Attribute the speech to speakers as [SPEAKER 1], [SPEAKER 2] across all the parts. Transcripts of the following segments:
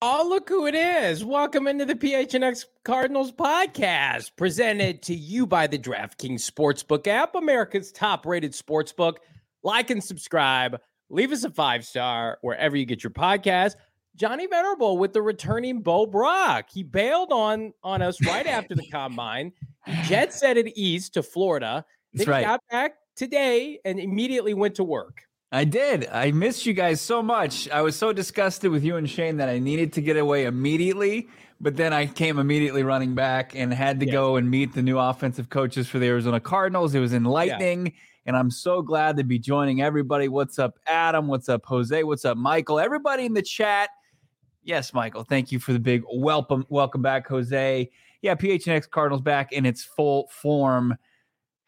[SPEAKER 1] Oh, look who it is. Welcome into the PHNX Cardinals podcast, presented to you by the DraftKings Sportsbook app, America's top rated sportsbook. Like and subscribe. Leave us a five star wherever you get your podcast. Johnny Venerable with the returning Bo Brock. He bailed on on us right after the combine. He jet set it east to Florida.
[SPEAKER 2] That's right.
[SPEAKER 1] he got back today and immediately went to work.
[SPEAKER 2] I did. I missed you guys so much. I was so disgusted with you and Shane that I needed to get away immediately. But then I came immediately running back and had to
[SPEAKER 1] Yes.
[SPEAKER 2] go and meet the new offensive coaches for the Arizona Cardinals. It was enlightening. And I'm so glad to be joining everybody. What's up, Adam? What's up, Jose? What's up, Michael? Everybody in the chat. Yes, Michael. Thank you for the big welcome. Welcome back, Jose. Yeah, PHNX Cardinals back in its full form.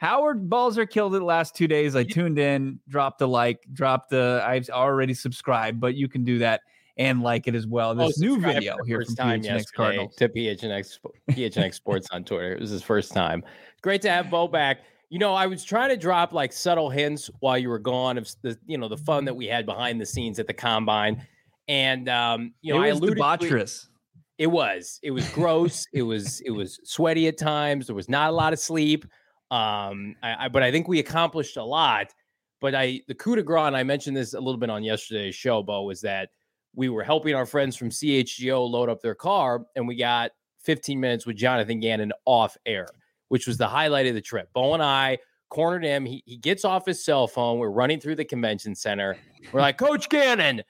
[SPEAKER 2] Howard Balzer killed it last two days. I tuned in, dropped a like, dropped a. I've already subscribed, but you can do that and like it as well. This
[SPEAKER 1] Oh,
[SPEAKER 2] new video here
[SPEAKER 1] first
[SPEAKER 2] from
[SPEAKER 1] time
[SPEAKER 2] PHNX Cardinals.
[SPEAKER 1] to PHNX PHNX Sports on Twitter. It was his first time. Great to have Bo back. You know, I was trying to drop like subtle hints while you were gone of the you know the fun that we had behind the scenes at the combine, and um, you know I alluded to it-
[SPEAKER 2] debaucherous.
[SPEAKER 1] it was. It was gross. it was. It was sweaty at times. There was not a lot of sleep. Um, I, I but I think we accomplished a lot. But I the coup de grace, and I mentioned this a little bit on yesterday's show, Bo, was that we were helping our friends from CHGO load up their car, and we got 15 minutes with Jonathan Gannon off air, which was the highlight of the trip. Bo and I cornered him. He, he gets off his cell phone. We're running through the convention center. We're like, Coach Gannon.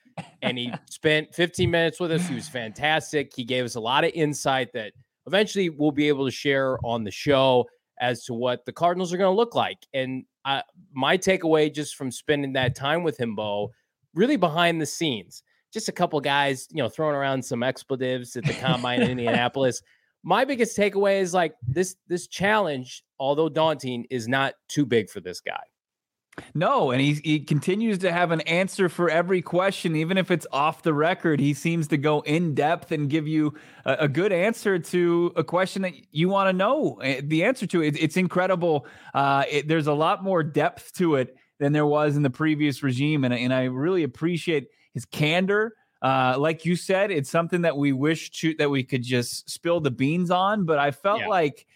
[SPEAKER 1] And he spent 15 minutes with us. He was fantastic. He gave us a lot of insight that eventually we'll be able to share on the show as to what the Cardinals are going to look like. And uh, my takeaway just from spending that time with him, Bo, really behind the scenes, just a couple guys, you know, throwing around some expletives at the combine in Indianapolis. My biggest takeaway is like this this challenge, although daunting, is not too big for this guy.
[SPEAKER 2] No, and he he continues to have an answer for every question, even if it's off the record. He seems to go in depth and give you a, a good answer to a question that you want to know eh, the answer to. It, it's incredible. Uh, it, there's a lot more depth to it than there was in the previous regime, and and I really appreciate his candor. Uh, like you said, it's something that we wish to that we could just spill the beans on, but I felt
[SPEAKER 1] Yeah.
[SPEAKER 2] like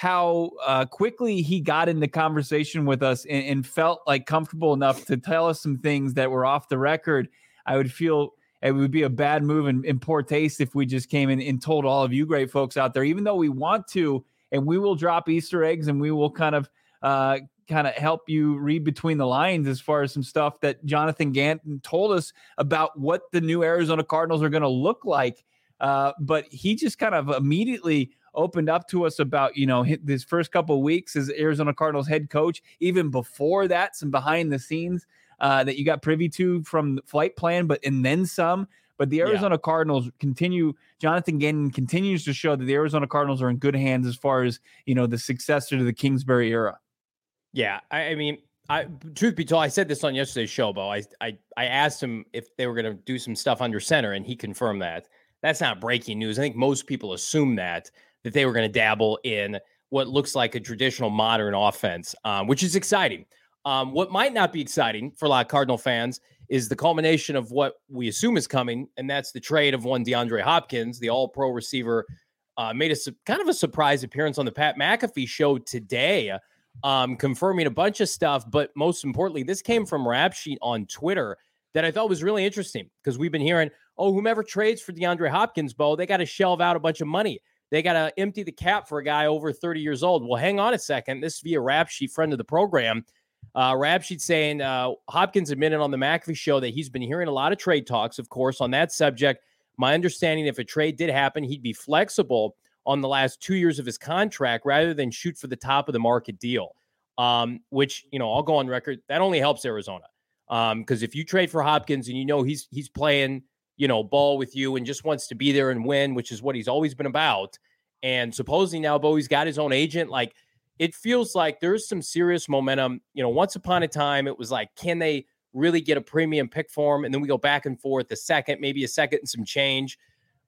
[SPEAKER 2] how uh, quickly he got in the conversation with us and, and felt like comfortable enough to tell us some things that were off the record. I would feel it would be a bad move and in poor taste if we just came in and told all of you great folks out there, even though we want to, and we will drop Easter eggs and we will kind of uh, kind of help you read between the lines as far as some stuff that Jonathan Gannon told us about what the new Arizona Cardinals are going to look like. Uh, but he just kind of immediately opened up to us about you know his first couple of weeks as Arizona Cardinals head coach. Even before that, some behind the scenes uh, that you got privy to from the flight plan, but and then some. But the
[SPEAKER 1] Yeah.
[SPEAKER 2] Arizona Cardinals continue. Jonathan Gannon continues to show that the Arizona Cardinals are in good hands as far as you know the successor to the Kingsbury era.
[SPEAKER 1] Yeah, I, I mean, I truth be told, I said this on yesterday's show, Bo. I I, I asked him if they were going to do some stuff under center, and he confirmed that. That's not breaking news. I think most people assume that that they were going to dabble in what looks like a traditional modern offense, um, which is exciting. Um, what might not be exciting for a lot of Cardinal fans is the culmination of what we assume is coming, and that's the trade of one DeAndre Hopkins, the All-Pro receiver uh, made a su- kind of a surprise appearance on the Pat McAfee show today, um, confirming a bunch of stuff. But most importantly, this came from Rap Sheet on Twitter that I thought was really interesting because we've been hearing, oh, whomever trades for DeAndre Hopkins, Bo, they got to shelve out a bunch of money. They got to empty the cap for a guy over 30 years old. Well, hang on a second. This via Rap Sheet, friend of the program. Uh, Rap Sheet saying uh, Hopkins admitted on the McAfee show that he's been hearing a lot of trade talks, of course, on that subject. My understanding, if a trade did happen, he'd be flexible on the last two years of his contract rather than shoot for the top of the market deal. Um, which you know, I'll go on record. That only helps Arizona. Um, because if you trade for Hopkins and you know he's he's playing, you know, ball with you and just wants to be there and win, which is what he's always been about. And supposedly now Bowie's got his own agent, like it feels like there's some serious momentum. You know, once upon a time, it was like, can they really get a premium pick for him? And then we go back and forth a second, maybe a second and some change.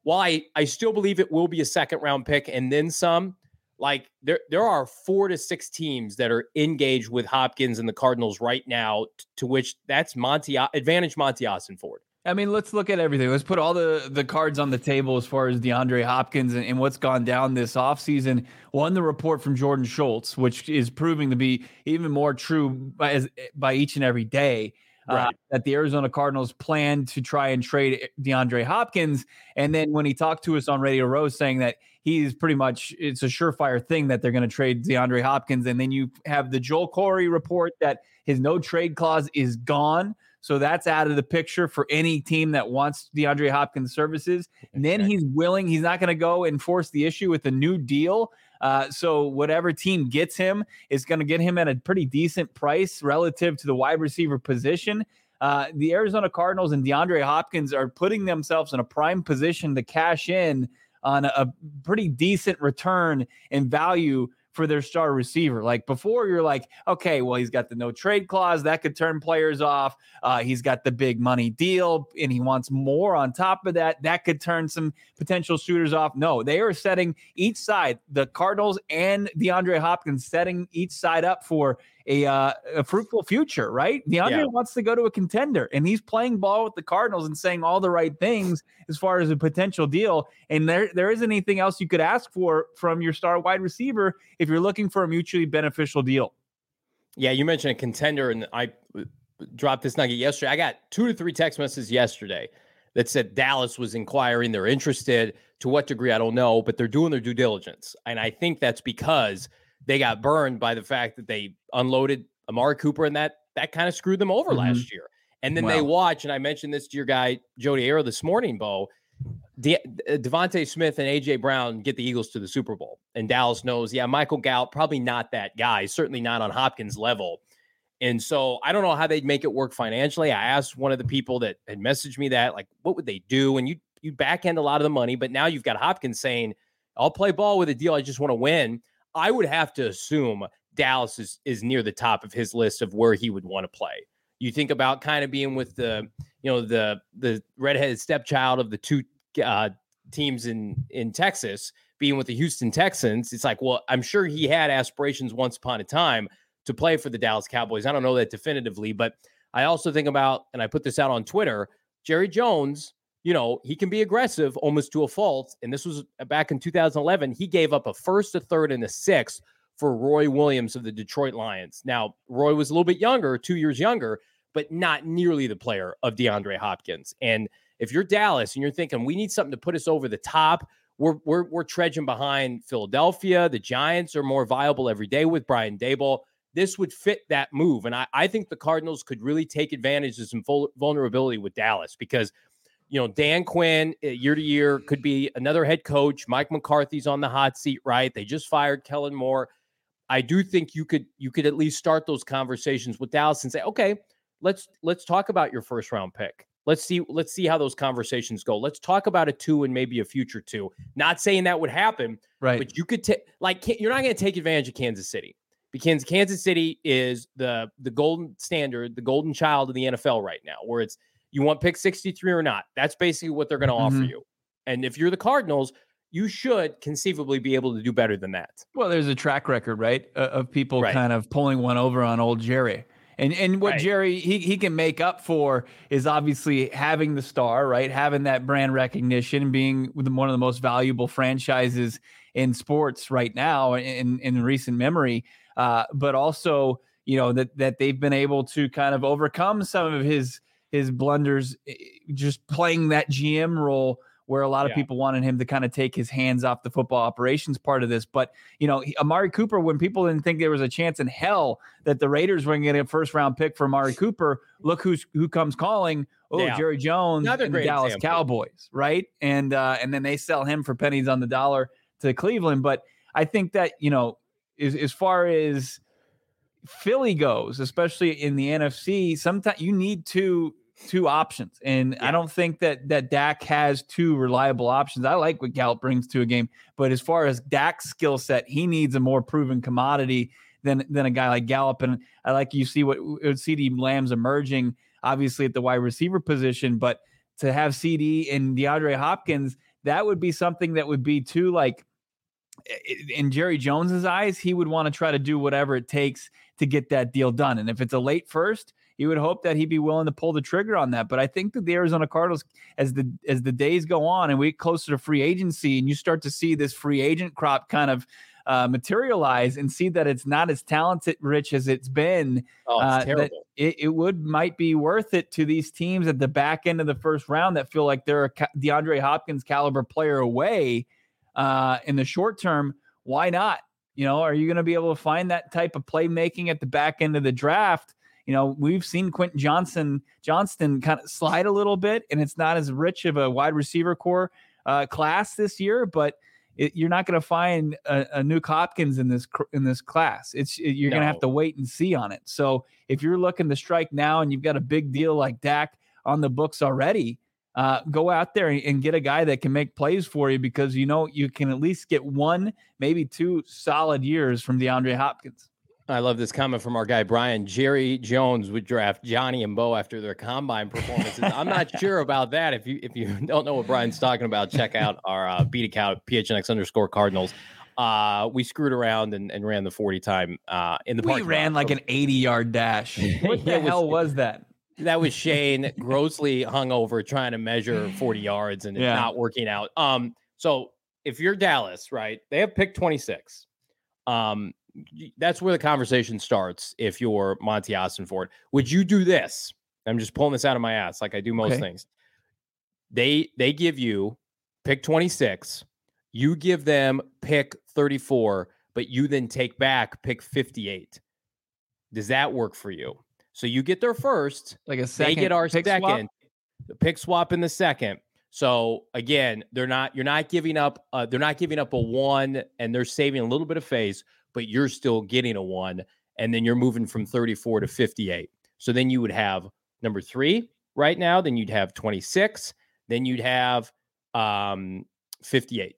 [SPEAKER 1] While I, I still believe it will be a second round pick and then some, like there there are four to six teams that are engaged with Hopkins and the Cardinals right now, t- to which that's Monty advantage Monty Ossenfort.
[SPEAKER 2] I mean, let's look at everything. Let's put all the, the cards on the table as far as DeAndre Hopkins and, and what's gone down this offseason. One, the report from Jordan Schultz, which is proving to be even more true by, as, by each and every day. Uh, right. Uh, that the Arizona Cardinals plan to try and trade DeAndre Hopkins. And then when he talked to us on Radio Row saying that he's pretty much, it's a surefire thing that they're going to trade DeAndre Hopkins. And then you have the Joel Corry report that his no trade clause is gone. So that's out of the picture for any team that wants DeAndre Hopkins' services. And then he's willing, he's not going to go and force the issue with a new deal. Uh, so whatever team gets him is going to get him at a pretty decent price relative to the wide receiver position. Uh, the Arizona Cardinals and DeAndre Hopkins are putting themselves in a prime position to cash in on a, a pretty decent return and value for their star receiver. Like before, you're like, okay, well, he's got the no trade clause that could turn players off. Uh, he's got the big money deal, and he wants more on top of that. That could turn some potential shooters off. No, they are setting each side, the Cardinals and DeAndre Hopkins, setting each side up for a, uh, a fruitful future, right? DeAndre yeah. wants to go to a contender, and he's playing ball with the Cardinals and saying all the right things as far as a potential deal. And there there isn't anything else you could ask for from your star wide receiver if you're looking for a mutually beneficial deal.
[SPEAKER 1] Yeah, you mentioned a contender, and I dropped this nugget yesterday. I got two to three text messages yesterday that said Dallas was inquiring, they're interested. To what degree, I don't know, but they're doing their due diligence. And I think that's because – they got burned by the fact that they unloaded Amari Cooper and that that kind of screwed them over mm-hmm. last year. And then wow. they watch, and I mentioned this to your guy Jody Arrow this morning, Bo. De- uh, DeVonta Smith and AJ Brown get the Eagles to the Super Bowl, and Dallas knows, yeah, Michael Gallup probably not that guy, certainly not on Hopkins level. And so I don't know how they'd make it work financially. I asked one of the people that had messaged me that, like, what would they do? And you you back end a lot of the money, but now you've got Hopkins saying, "I'll play ball with a deal. I just want to win." I would have to assume Dallas is is near the top of his list of where he would want to play. You think about kind of being with the, you know, the the redheaded stepchild of the two uh, teams in in Texas, being with the Houston Texans. It's like, well, I'm sure he had aspirations once upon a time to play for the Dallas Cowboys. I don't know that definitively, but I also think about, and I put this out on Twitter, Jerry Jones you know, he can be aggressive almost to a fault. And this was uh, back in 2011. He gave up a first, a third, and a sixth for Roy Williams of the Detroit Lions. Now, Roy was a little bit younger, two years younger, but not nearly the player of DeAndre Hopkins. And if you're Dallas and you're thinking we need something to put us over the top, we're we're we're trudging behind Philadelphia. The Giants are more viable every day with Brian Daboll. This would fit that move. And I, I think the Cardinals could really take advantage of some vulnerability with Dallas because you know, Dan Quinn uh, year to year could be another head coach. Mike McCarthy's on the hot seat, right? They just fired Kellen Moore. I do think you could you could at least start those conversations with Dallas and say, okay, let's let's talk about your first round pick. Let's see let's see how those conversations go. Let's talk about a two and maybe a future two. Not saying that would happen,
[SPEAKER 2] right?
[SPEAKER 1] But you could take like you're not going to take advantage of Kansas City because Kansas City is the the golden standard, the golden child of the NFL right now, where it's you want pick 63 or not? That's basically what they're going to mm-hmm. offer you. And if you're the Cardinals, you should conceivably be able to do better than that.
[SPEAKER 2] Well, there's a track record, right, uh, of people right. kind of pulling one over on old Jerry. And and what
[SPEAKER 1] Right.
[SPEAKER 2] Jerry he he can make up for is obviously having the star, right? Having that brand recognition, being one of the most valuable franchises in sports right now in in recent memory. Uh, but also, you know that that they've been able to kind of overcome some of his his blunders, eh, just playing that GM role where a lot of
[SPEAKER 1] Yeah.
[SPEAKER 2] people wanted him to kind of take his hands off the football operations part of this. But you know, Amari Cooper, when people didn't think there was a chance in hell that the Raiders were going to get a first round pick for Amari Cooper, look who's who comes calling. Oh,
[SPEAKER 1] Yeah.
[SPEAKER 2] Jerry Jones
[SPEAKER 1] Another
[SPEAKER 2] and the Dallas
[SPEAKER 1] example.
[SPEAKER 2] Cowboys, right? And uh, and then they sell him for pennies on the dollar to Cleveland. But I think that you know, as as far as Philly goes, especially in the NFC, sometimes you need two two options, and I don't think that that Dak has two reliable options. I like what Gallup brings to a game, but as far as Dak's skill set, he needs a more proven commodity than than a guy like Gallup. And I like you see what what CeeDee Lamb's emerging, obviously at the wide receiver position, but to have CeeDee and DeAndre Hopkins, that would be something that would be too like in Jerry Jones's eyes, he would want to try to do whatever it takes to get that deal done. And if it's a late first, you would hope that he'd be willing to pull the trigger on that. But I think that the Arizona Cardinals, as the as the days go on and we get closer to free agency, and you start to see this free agent crop kind of uh, materialize and see that it's not as talented rich as it's been,
[SPEAKER 1] Oh, it's
[SPEAKER 2] uh, it, it would might be worth it to these teams at the back end of the first round that feel like they're a DeAndre Hopkins caliber player away uh, in the short term. Why not? You know, are you going to be able to find that type of playmaking at the back end of the draft? You know, we've seen Quentin Johnson Johnston kind of slide a little bit, and it's not as rich of a wide receiver core uh, class this year, but it, you're not going to find a, a Nuke Hopkins in this in this class. It's you're going to have to wait and see on it. So if you're looking to strike now and you've got a big deal like Dak on the books already, uh, go out there and, and get a guy that can make plays for you because you know you can at least get one, maybe two solid years from DeAndre Hopkins.
[SPEAKER 1] I love this comment from our guy Brian. Jerry Jones would draft Johnny and Bo after their combine performances. I'm not sure about that. If you if you don't know what Brian's talking about, check out our uh, beat account PHNX underscore Cardinals. Uh, we screwed around and, and ran the 40 time uh, in the
[SPEAKER 2] park.
[SPEAKER 1] We
[SPEAKER 2] ran like an 80 yard dash. What the
[SPEAKER 1] was-
[SPEAKER 2] hell was that?
[SPEAKER 1] that was Shane grossly hungover trying to measure 40 yards and
[SPEAKER 2] Yeah.
[SPEAKER 1] not working out. Um, so if you're Dallas, right, they have picked 26. Um, that's where the conversation starts. If you're Monty Ossenfort, would you do this? I'm just pulling this out of my ass, like I do most
[SPEAKER 2] Okay.
[SPEAKER 1] things. They they give you pick 26, you give them pick 34, but you then take back pick 58. Does that work for you? So you get their first,
[SPEAKER 2] Like a second.
[SPEAKER 1] they get our
[SPEAKER 2] pick
[SPEAKER 1] second
[SPEAKER 2] swap?
[SPEAKER 1] the pick swap in the second so again they're not you're not giving up uh, they're not giving up a one and they're saving a little bit of face but you're still getting a one and then you're moving from 34 to 58 so then you would have number three right now then you'd have 26 then you'd have um 58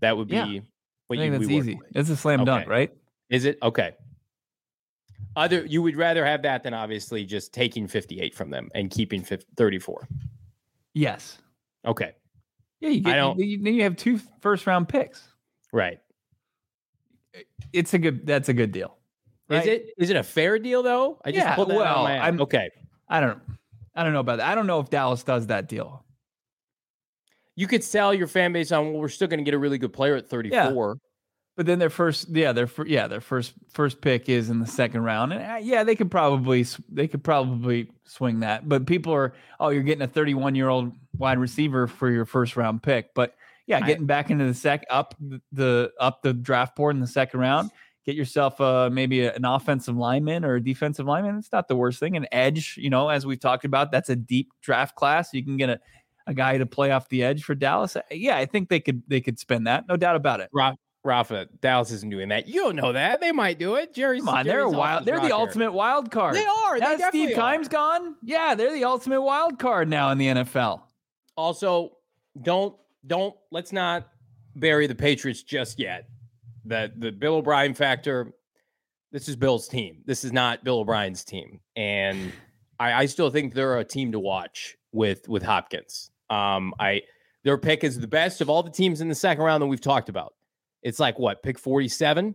[SPEAKER 1] that would be
[SPEAKER 2] Yeah.
[SPEAKER 1] what
[SPEAKER 2] I think
[SPEAKER 1] you'd
[SPEAKER 2] that's easy.
[SPEAKER 1] with.
[SPEAKER 2] It's a slam dunk, right?
[SPEAKER 1] is it okay other you would rather have that than obviously just taking 58 from them and keeping 50, 34
[SPEAKER 2] Yes.
[SPEAKER 1] okay
[SPEAKER 2] Yeah, you
[SPEAKER 1] I
[SPEAKER 2] get.
[SPEAKER 1] don't-
[SPEAKER 2] you- Then you have two first round picks.
[SPEAKER 1] right
[SPEAKER 2] It's a good. That's a good deal.
[SPEAKER 1] Is it is it a fair deal though? I just
[SPEAKER 2] Yeah,
[SPEAKER 1] pulled that
[SPEAKER 2] well. I'm-
[SPEAKER 1] okay.
[SPEAKER 2] I don't. I don't know about that. I don't know if Dallas does that deal.
[SPEAKER 1] You could sell your fan base on well, we're still going to get a really good player at 34.
[SPEAKER 2] But then their first, yeah, their yeah, their first first pick is in the second round, and uh, yeah, they could probably they could probably swing that. But people are, oh, you're getting a 31 year old wide receiver for your first round pick. But yeah,
[SPEAKER 1] I-
[SPEAKER 2] getting back into the sec up the- the up the draft board in the second round, get yourself uh maybe a- an offensive lineman or a defensive lineman. It's not the worst thing. An edge, you know, as we've talked about, that's a deep draft class. You can get a a guy to play off the edge for Dallas. Yeah, I think they could they could spend that, no doubt about it.
[SPEAKER 1] Ra- Rafa, Dallas isn't doing that. You don't know that. They might do it. Jerry's
[SPEAKER 2] Come on, they're a wild. They're the ultimate wild card.
[SPEAKER 1] They are.
[SPEAKER 2] Now that Steve Keim's
[SPEAKER 1] are.
[SPEAKER 2] gone, yeah, they're the ultimate wild card now in the NFL.
[SPEAKER 1] Also, don't don't let's not bury the Patriots just yet. The the Bill O'Brien factor. This is Bill's team. This is not Bill O'Brien's team, and I, I still think they're a team to watch with with Hopkins. Um, I their pick is the best of all the teams in the second round that we've talked about. It's like what pick forty seven.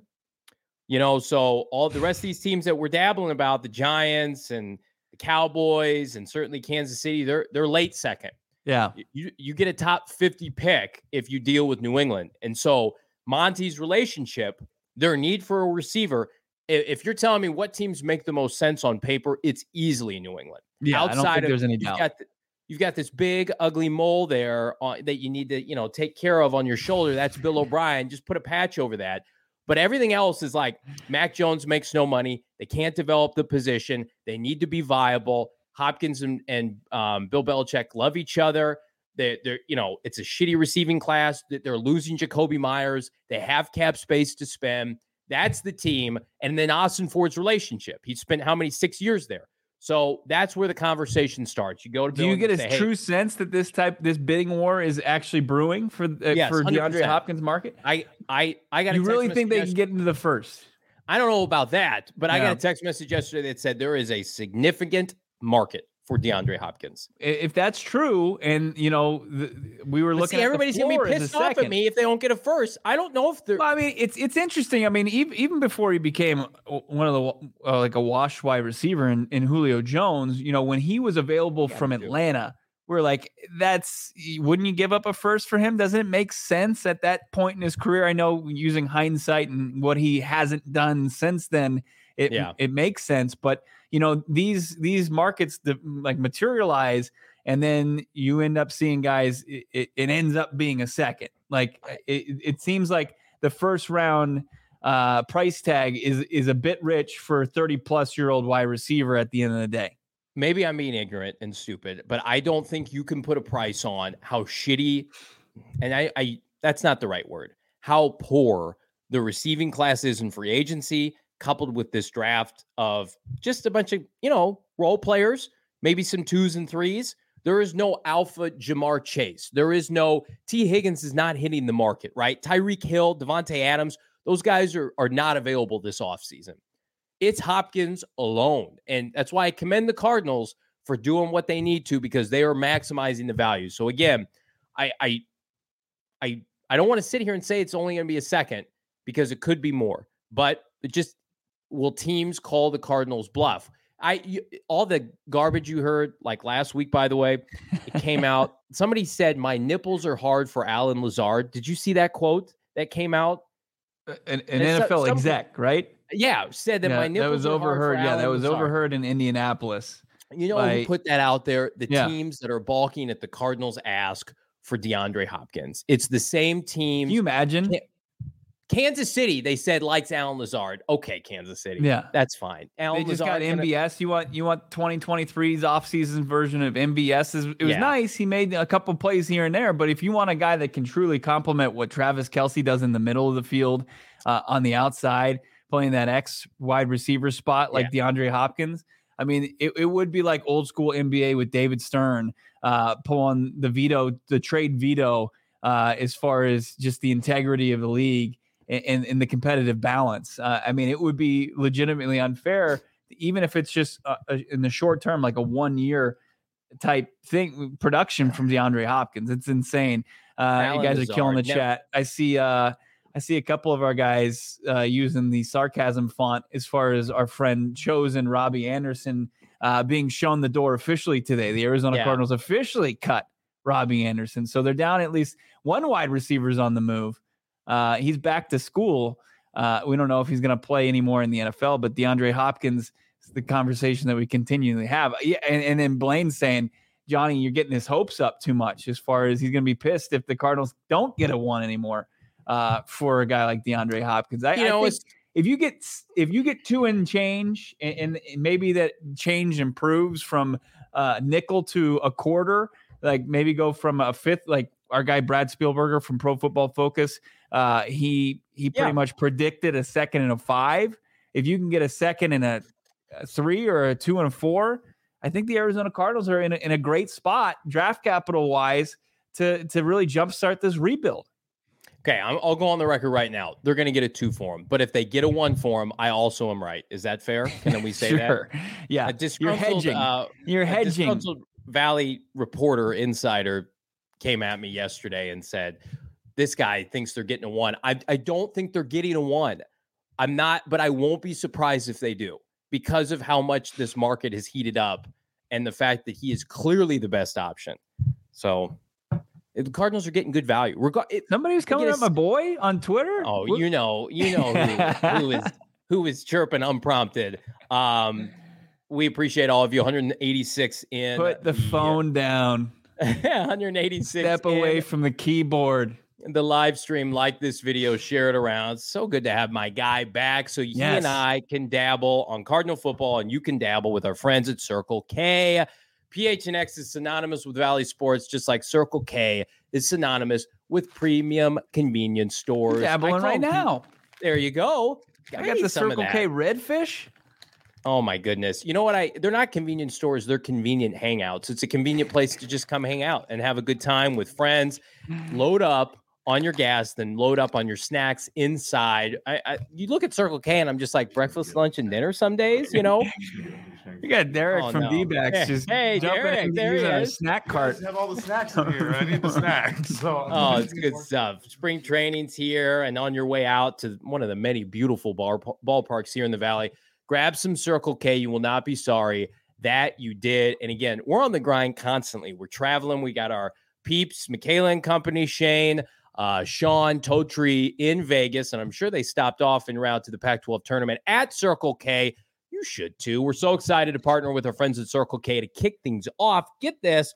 [SPEAKER 1] You know, so all the rest of these teams that we're dabbling about, the Giants and the Cowboys and certainly Kansas City, they're they're late second.
[SPEAKER 2] Yeah.
[SPEAKER 1] You you get a top 50 pick if you deal with New England. And so Monty's relationship, their need for a receiver, if you're telling me what teams make the most sense on paper, it's easily New England.
[SPEAKER 2] Yeah, Outside I don't think of, there's any doubt.
[SPEAKER 1] Got the, you've got this big ugly mole there on, that you need to you know take care of on your shoulder. That's Bill O'Brien. Just put a patch over that. But everything else is like Mac Jones makes no money. They can't develop the position. They need to be viable. Hopkins and, and um, Bill Belichick love each other. They're, they're, you know, it's a shitty receiving class. They're losing Jakobi Meyers. They have cap space to spend. That's the team. And then Ossenfort's relationship. He spent how many six years there? So that's where the conversation starts. You go to
[SPEAKER 2] do you get a say, true hey, sense that this type this bidding war is actually brewing for uh, yes, for 100%. DeAndre Hopkins market?
[SPEAKER 1] I I I got.
[SPEAKER 2] You really think they can get into the first?
[SPEAKER 1] I don't know about that, but yeah. I got a text message yesterday that said there is a significant market for DeAndre Hopkins.
[SPEAKER 2] If that's true, and you know, the, we were looking,
[SPEAKER 1] see, everybody's gonna be pissed off at me if they don't get a first. I don't know if they're.
[SPEAKER 2] Well, I mean, it's it's interesting. I mean, even, even before he became one of the uh, like a wash wide receiver in, in Julio Jones, you know, when he was available from Atlanta, we're like, that's wouldn't you give up a first for him? Doesn't it make sense at that point in his career? I know using hindsight and what he hasn't done since then, it yeah. it makes sense, but you know these these markets that like materialize and then you end up seeing guys it, it ends up being a second. Like it, it seems like the first round uh, price tag is is a bit rich for a 30 plus year old wide receiver at the end of the day.
[SPEAKER 1] Maybe i'm being ignorant and stupid but i don't think you can put a price on how shitty and i i that's not the right word how poor the receiving class is in free agency coupled with this draft of just a bunch of, you know, role players, maybe some twos and threes. There is no alpha Ja'Marr Chase. There is no Tee Higgins is not hitting the market, right? Tyreek Hill, Davante Adams, those guys are, are not available this offseason. It's Hopkins alone. And that's why I commend the Cardinals for doing what they need to because they are maximizing the value. So again, I I I I don't want to sit here and say it's only going to be a second because it could be more. But it just will teams call the Cardinals bluff? I you, all the garbage you heard like last week, by the way, it came out. Somebody said my nipples are hard for Allen Lazard. Did you see that quote that came out?
[SPEAKER 2] Uh, an, an NFL exec, right?
[SPEAKER 1] Yeah, said that yeah, my nipples.
[SPEAKER 2] That was overheard. yeah,
[SPEAKER 1] Allen
[SPEAKER 2] that was
[SPEAKER 1] Lazard.
[SPEAKER 2] overheard in Indianapolis.
[SPEAKER 1] You know, by, put that out there. The yeah. teams that are balking at the Cardinals ask for DeAndre Hopkins. It's the same team.
[SPEAKER 2] Can you imagine?
[SPEAKER 1] Kansas City, they said likes Allen Lazard. Okay, Kansas City.
[SPEAKER 2] Yeah,
[SPEAKER 1] that's fine.
[SPEAKER 2] Allen they just Lazard got. Gonna... You want you want 2023's offseason version of MVS. It was yeah. nice. He made a couple plays here and there, but if you want a guy that can truly complement what Travis Kelce does in the middle of the field, uh, on the outside, playing that X wide receiver spot like yeah. DeAndre Hopkins. I mean, it, it would be like old school NBA with David Stern uh, pulling the veto, the trade veto, uh, as far as just the integrity of the league in, in the competitive balance. Uh, I mean, it would be legitimately unfair, even if it's just uh, uh in the short term, like a one year type thing production from DeAndre Hopkins. It's insane. Uh, you guys are killing the chat. I see. Uh, I see a couple of our guys uh, using the sarcasm font as far as our friend chosen Robbie Anderson uh, being shown the door officially today. The Arizona yeah. Cardinals officially cut Robbie Anderson, so they're down at least one wide receiver's on the move. Uh, he's back to school. Uh, we don't know if he's going to play anymore in the NFL, but DeAndre Hopkins is the conversation that we continually have. Yeah, and, and then Blaine saying, Johnny, you're getting his hopes up too much as far as he's going to be pissed if the Cardinals don't get a one anymore uh, for a guy like DeAndre Hopkins. I, you know, I if you get if you get two and change, and, and maybe that change improves from uh, nickel to a quarter, like maybe go from a fifth, like our guy Brad Spielberger from Pro Football Focus uh, he he pretty yeah. much predicted a second and a five. If you can get a second and a, a, three or a two and a four, I think the Arizona Cardinals are in a, in a great spot draft capital wise to to really jumpstart this rebuild.
[SPEAKER 1] Okay, i will go on the record right now. They're going to get a two for him, but if they get a one for him, I also am right. Is that fair? Can we say
[SPEAKER 2] sure. that? Yeah,
[SPEAKER 1] you're
[SPEAKER 2] hedging.
[SPEAKER 1] Uh,
[SPEAKER 2] you're hedging.
[SPEAKER 1] Valley reporter insider came at me yesterday and said, this guy thinks they're getting a one. I, I don't think they're getting a one. I'm not, but I won't be surprised if they do because of how much this market has heated up and the fact that he is clearly the best option. So the Cardinals are getting good value. Reg- it,
[SPEAKER 2] Somebody's coming at my boy on Twitter.
[SPEAKER 1] Oh, you know, you know who, who is who is chirping unprompted. Um, we appreciate all of you. 186 in.
[SPEAKER 2] Put the phone down.
[SPEAKER 1] 186.
[SPEAKER 2] Step away from the keyboard.
[SPEAKER 1] The live stream, like this video, share it around. So good to have my guy back. So he
[SPEAKER 2] Yes.
[SPEAKER 1] and I can dabble on Cardinal football, and you can dabble with our friends at Circle K. PHNX is synonymous with Valley Sports, just like Circle K is synonymous with premium convenience stores.
[SPEAKER 2] Dabbling right now.
[SPEAKER 1] There you go.
[SPEAKER 2] I
[SPEAKER 1] I
[SPEAKER 2] got the Circle. K redfish.
[SPEAKER 1] Oh my goodness. You know what I they're not convenience stores, they're convenient hangouts. It's a convenient place to just come hang out and have a good time with friends. Load up on your gas, then load up on your snacks inside. I, I you look at Circle K and I'm just like breakfast, lunch, and dinner some days, you know?
[SPEAKER 2] You got Derek
[SPEAKER 1] Oh,
[SPEAKER 2] from
[SPEAKER 1] no.
[SPEAKER 2] D-backs
[SPEAKER 1] Hey,
[SPEAKER 2] just
[SPEAKER 1] hey,
[SPEAKER 2] jumping
[SPEAKER 1] Derek,
[SPEAKER 2] in
[SPEAKER 1] there he
[SPEAKER 2] using a
[SPEAKER 1] is.
[SPEAKER 2] snack cart.
[SPEAKER 3] have all the snacks in here. I need the snacks. So
[SPEAKER 1] Oh, it's good stuff. Spring training's here, and on your way out to one of the many beautiful bar, ballparks here in the valley, grab some Circle K. You will not be sorry that you did. And again, we're on the grind constantly. We're traveling. We got our peeps, Michaela and company, Shane, uh, Sean, Totri in Vegas, and I'm sure they stopped off en route to the Pac-12 tournament at Circle K. You should too. We're so excited to partner with our friends at Circle K to kick things off. Get this,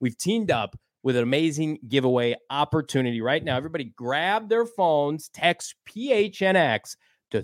[SPEAKER 1] we've teamed up with an amazing giveaway opportunity right now. Everybody grab their phones, text PHNX to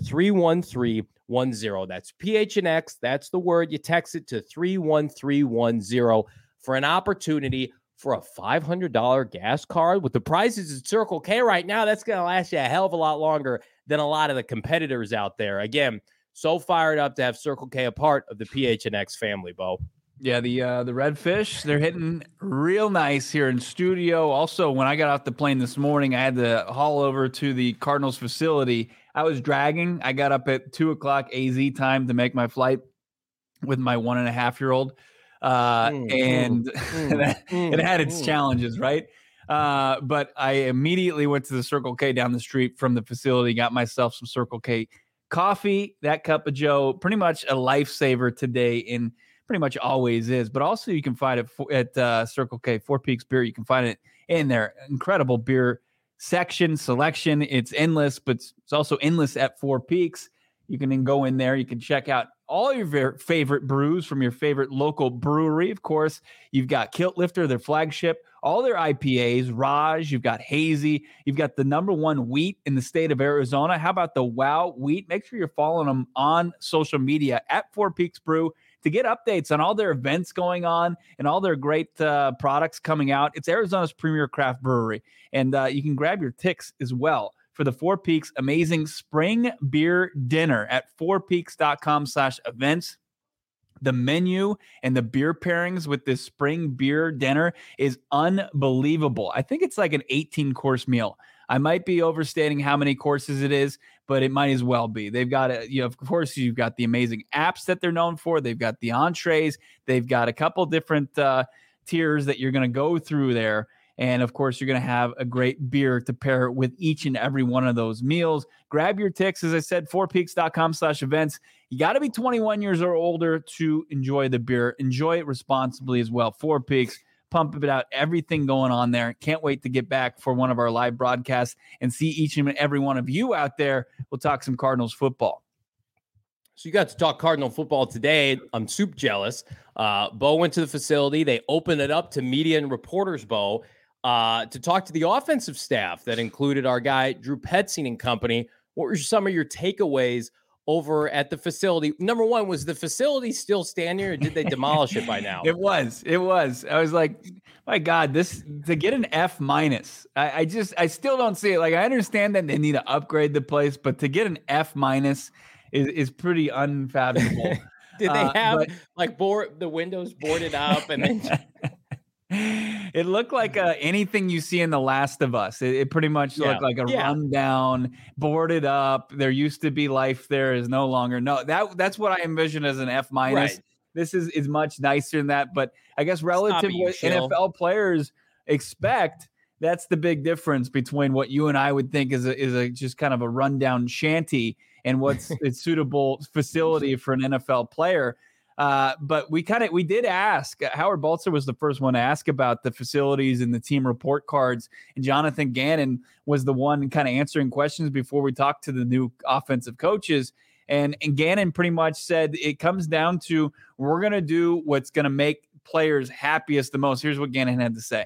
[SPEAKER 1] 31310. That's PHNX. That's the word. You text it to 31310 for an opportunity for a $500 gas card. With the prices at Circle K right now, that's going to last you a hell of a lot longer than a lot of the competitors out there. Again, so fired up to have Circle K a part of the PHNX family, Bo.
[SPEAKER 2] Yeah, the uh, the redfish they're hitting real nice here in studio. Also, when I got off the plane this morning, I had to haul over to the Cardinals facility. I was dragging. I got up at two o'clock AZ time to make my flight with my one and a half year old, uh,
[SPEAKER 1] Mm,
[SPEAKER 2] and
[SPEAKER 1] mm, mm,
[SPEAKER 2] it had its
[SPEAKER 1] mm.
[SPEAKER 2] challenges, right? Uh, but I immediately went to the Circle K down the street from the facility, got myself some Circle K coffee, that cup of Joe, pretty much a lifesaver today, and pretty much always is. But also, you can find it at uh, Circle K, Four Peaks Beer. You can find it in there. incredible beer section selection. It's endless, but it's also endless at Four Peaks. You can then go in there. You can check out all your favorite brews from your favorite local brewery. Of course, you've got Kilt Lifter, their flagship, all their IPAs, Raj, you've got Hazy, you've got the number one wheat in the state of Arizona. How about the Wow Wheat? Make sure you're following them on social media at Four Peaks Brew to get updates on all their events going on and all their great uh, products coming out. It's Arizona's premier craft brewery. And uh, you can grab your ticks as well for the Four Peaks amazing spring beer dinner at fourpeaks.com slash events. The menu and the beer pairings with this spring beer dinner is unbelievable. I think it's like an 18 course meal. I might be overstating how many courses it is, but it might as well be. They've got a, you know, of course, you've got the amazing apps that they're known for. They've got the entrees. They've got a couple different uh, tiers that you're going to go through there. And of course, you're going to have a great beer to pair with each and every one of those meals. Grab your ticks, as I said, fourpeaks.com slash events. You got to be 21 years or older to enjoy the beer. Enjoy it responsibly as well. Four Peaks, pump it out, everything going on there. Can't wait to get back for one of our live broadcasts and see each and every one of you out there. We'll talk some Cardinals football.
[SPEAKER 1] So you got to talk Cardinal football today. I'm super jealous. Uh, Bo went to the facility. They opened it up to media and reporters, Bo, uh, to talk to the offensive staff that included our guy, Drew Petzing and company. What were some of your takeaways over at the facility? Number one, was the facility still standing or did they demolish it by now?
[SPEAKER 2] It was. It was. I was like, my God, this to get an F minus. I, I just I still don't see it. Like I understand that they need to upgrade the place, but to get an F minus is, is pretty unfathomable.
[SPEAKER 1] Did they
[SPEAKER 2] Uh,
[SPEAKER 1] have
[SPEAKER 2] but-
[SPEAKER 1] like board the windows boarded up and then
[SPEAKER 2] it looked like uh, anything you see in The Last of Us. It, it pretty much
[SPEAKER 1] Yeah,
[SPEAKER 2] looked like a
[SPEAKER 1] yeah.
[SPEAKER 2] rundown, boarded up. There used to be life. There is no longer. No, that that's what I envision as an F minus.
[SPEAKER 1] Right.
[SPEAKER 2] This is is much nicer than that. But I guess relative to what
[SPEAKER 1] Shill.
[SPEAKER 2] NFL players expect, that's the big difference between what you and I would think is a, is a just kind of a rundown shanty and what's a suitable facility for an NFL player. Uh, but we kind of we did ask. Uh, Howard Balzer was the first one to ask about the facilities and the team report cards, and Jonathan Gannon was the one kind of answering questions before we talked to the new offensive coaches. And, and Gannon pretty much said it comes down to we're going to do what's going to make players happiest the most. Here's what Gannon had to say.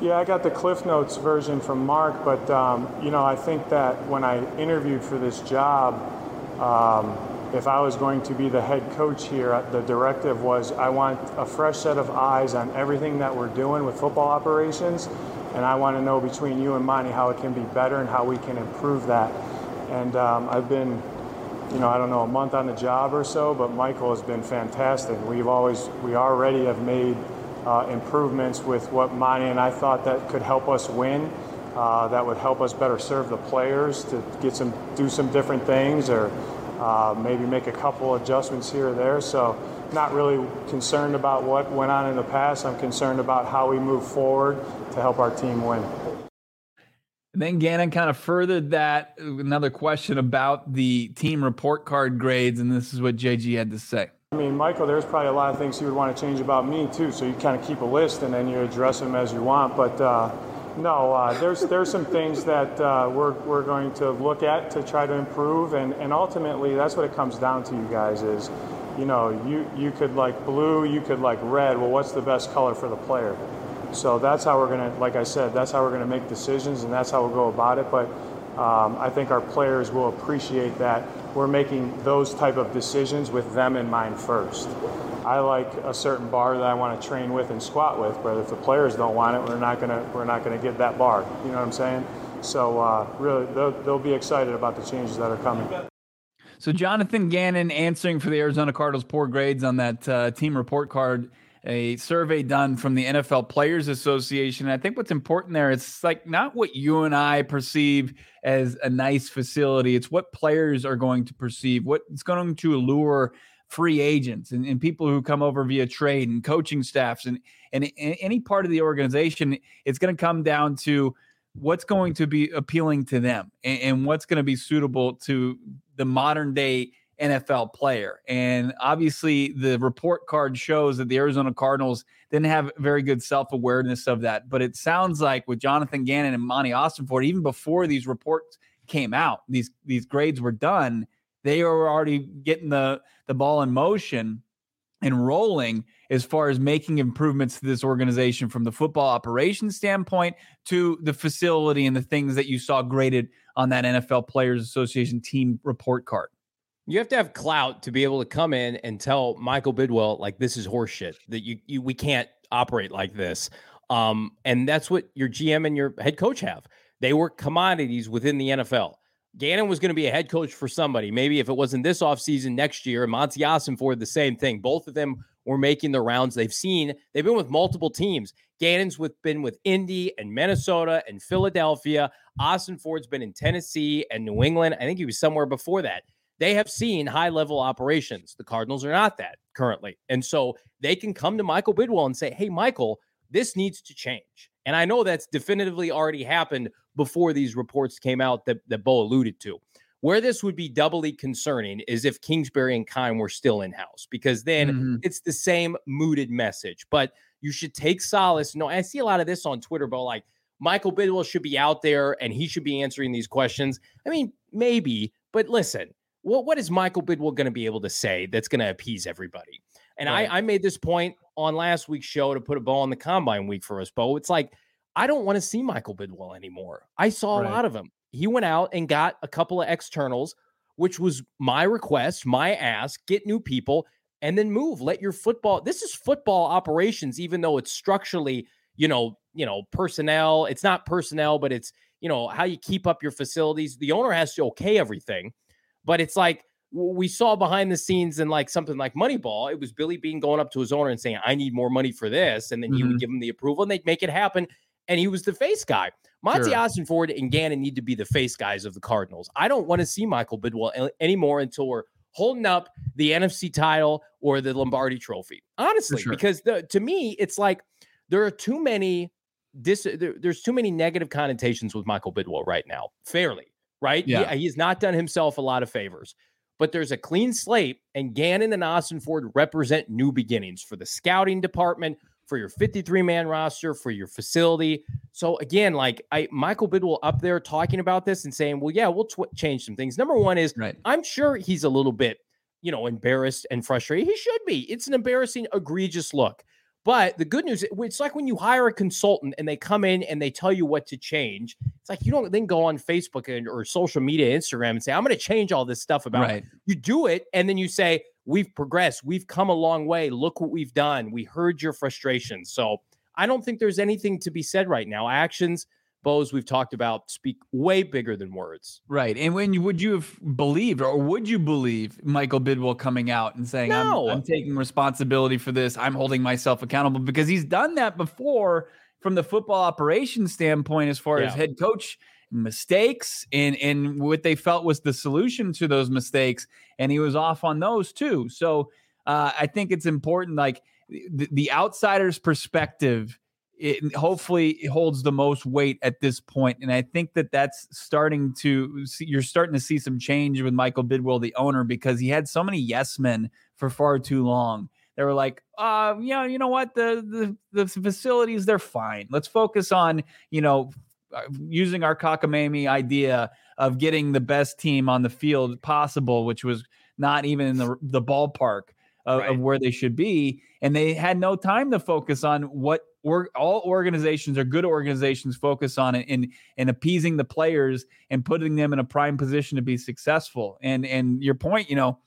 [SPEAKER 4] Yeah, I got the Cliff Notes version from Mark, but um, you know, I think that when I interviewed for this job, um, if I was going to be the head coach here, the directive was I want a fresh set of eyes on everything that we're doing with football operations, and I want to know between you and Monty how it can be better and how we can improve that. And um, I've been, you know, I don't know, a month on the job or so, but Michael has been fantastic. We've always, we already have made uh, improvements with what Monty and I thought that could help us win. Uh, that would help us better serve the players to get some, do some different things or uh, maybe make a couple adjustments here or there. So, not really concerned about what went on in the past. I'm concerned about how we move forward to help our team win.
[SPEAKER 2] And then Gannon kind of furthered that. Another question about the team report card grades, and this is what JG had to say.
[SPEAKER 4] I mean, Michael, there's probably a lot of things you would want to change about me too. So you kind of keep a list and then you address them as you want. But uh, no, uh, there's there's some things that uh, we're we're going to look at to try to improve, and, and ultimately that's what it comes down to. You guys is, you know, you you could like blue, you could like red. Well, what's the best color for the player? So that's how we're gonna, like I said, that's how we're gonna make decisions, and that's how we'll go about it. But um, I think our players will appreciate that we're making those type of decisions with them in mind first. I like a certain bar that I want to train with and squat with, but if the players don't want it, we're not gonna we're not gonna get that bar. You know what I'm saying? So uh, really, they'll, they'll be excited about the changes that are coming.
[SPEAKER 2] So Jonathan Gannon answering for the Arizona Cardinals' poor grades on that uh, team report card. A survey done from the NFL Players Association. I think what's important there, it's like not what you and I perceive as a nice facility. It's what players are going to perceive, what's going to allure free agents and, and people who come over via trade and coaching staffs and, and, and any part of the organization, it's going to come down to what's going to be appealing to them and, and what's going to be suitable to the modern day NFL player. And obviously, the report card shows that the Arizona Cardinals didn't have very good self awareness of that. But it sounds like with Jonathan Gannon and Monty Ossenfort, even before these reports came out, these these grades were done they are already getting the the ball in motion and rolling as far as making improvements to this organization from the football operations standpoint to the facility and the things that you saw graded on that NFL Players Association team report card.
[SPEAKER 1] You have to have clout to be able to come in and tell Michael Bidwill like this is horseshit that you, you we can't operate like this. Um, and that's what your GM and your head coach have. They were commodities within the NFL. Gannon was going to be a head coach for somebody. Maybe if it wasn't this offseason, next year. Monty Ossenfort, the same thing. Both of them were making the rounds. They've seen, they've been with multiple teams. Gannon's with been with Indy and Minnesota and Philadelphia. Ossenfort's been in Tennessee and New England. I think he was somewhere before that. They have seen high level operations. The Cardinals are not that currently. And so they can come to Michael Bidwill and say, hey, Michael, this needs to change. And I know that's definitively already happened before these reports came out that, that Bo alluded to. Where this would be doubly concerning is if Kingsbury and Keim were still in house, because then mm-hmm. it's the same mooted message. But you should take solace. No, I see a lot of this on Twitter, but like Michael Bidwill should be out there and he should be answering these questions. I mean, maybe, but listen, what, what is Michael Bidwill going to be able to say that's going to appease everybody? And right. I, I made this point on last week's show to put a ball in the combine week for us, Bo. It's like I don't want to see Michael Bidwill anymore. I saw right. a lot of him. He went out and got a couple of externals, which was my request, my ask, get new people and then move. Let your football. This is football operations, even though it's structurally, you know, you know, personnel. It's not personnel, but it's you know how you keep up your facilities. The owner has to okay everything, but it's like we saw behind the scenes in like something like Moneyball. It was Billy Beane going up to his owner and saying, "I need more money for this," and then mm-hmm. he would mm-hmm. give him the approval, and they'd make it happen and he was the face guy. Monty sure. Ford and Gannon need to be the face guys of the Cardinals. I don't want to see Michael Bidwill anymore until we're holding up the NFC title or the Lombardi trophy. Honestly, sure. because the, to me, it's like there are too many this there, there's too many negative connotations with Michael Bidwill right now. Fairly, right?
[SPEAKER 2] Yeah.
[SPEAKER 1] He, he's not done himself a lot of favors. But there's a clean slate, and Gannon and Ossenfort represent new beginnings for the scouting department, for your 53 man roster, for your facility. So again, like I Michael Bidwill up there talking about this and saying, "Well, yeah, we'll tw- change some things." Number one is
[SPEAKER 2] Right.
[SPEAKER 1] I'm sure he's a little bit, you know, embarrassed and frustrated. He should be. It's an embarrassing, egregious look. But the good news, it's like when you hire a consultant and they come in and they tell you what to change. It's like you don't then go on Facebook and, or social media, Instagram, and say, I'm going to change all this stuff about
[SPEAKER 2] Right.
[SPEAKER 1] you do it and then you say we've progressed we've come a long way look what we've done we heard your frustrations so i don't think there's anything to be said right now actions Bose, we've talked about speak way bigger than words
[SPEAKER 2] Right. And when you would you have believed or would you believe Michael Bidwill coming out and saying,
[SPEAKER 1] No.
[SPEAKER 2] I'm, I'm taking responsibility for this, I'm holding myself accountable because he's done that before from the football operations standpoint, as far as head coach mistakes and and what they felt was the solution to those mistakes. And he was off on those too. So uh, I think it's important, like the, the outsider's perspective it hopefully holds the most weight at this point and i think that that's starting to see, you're starting to see some change with michael bidwill the owner because he had so many yes men for far too long they were like uh yeah you know what the the, the facilities they're fine let's focus on you know using our cockamamie idea of getting the best team on the field possible which was not even in the the ballpark of,
[SPEAKER 1] Right.
[SPEAKER 2] of where they should be and they had no time to focus on what or all organizations or good organizations focus on in, in in appeasing the players and putting them in a prime position to be successful and and your point you know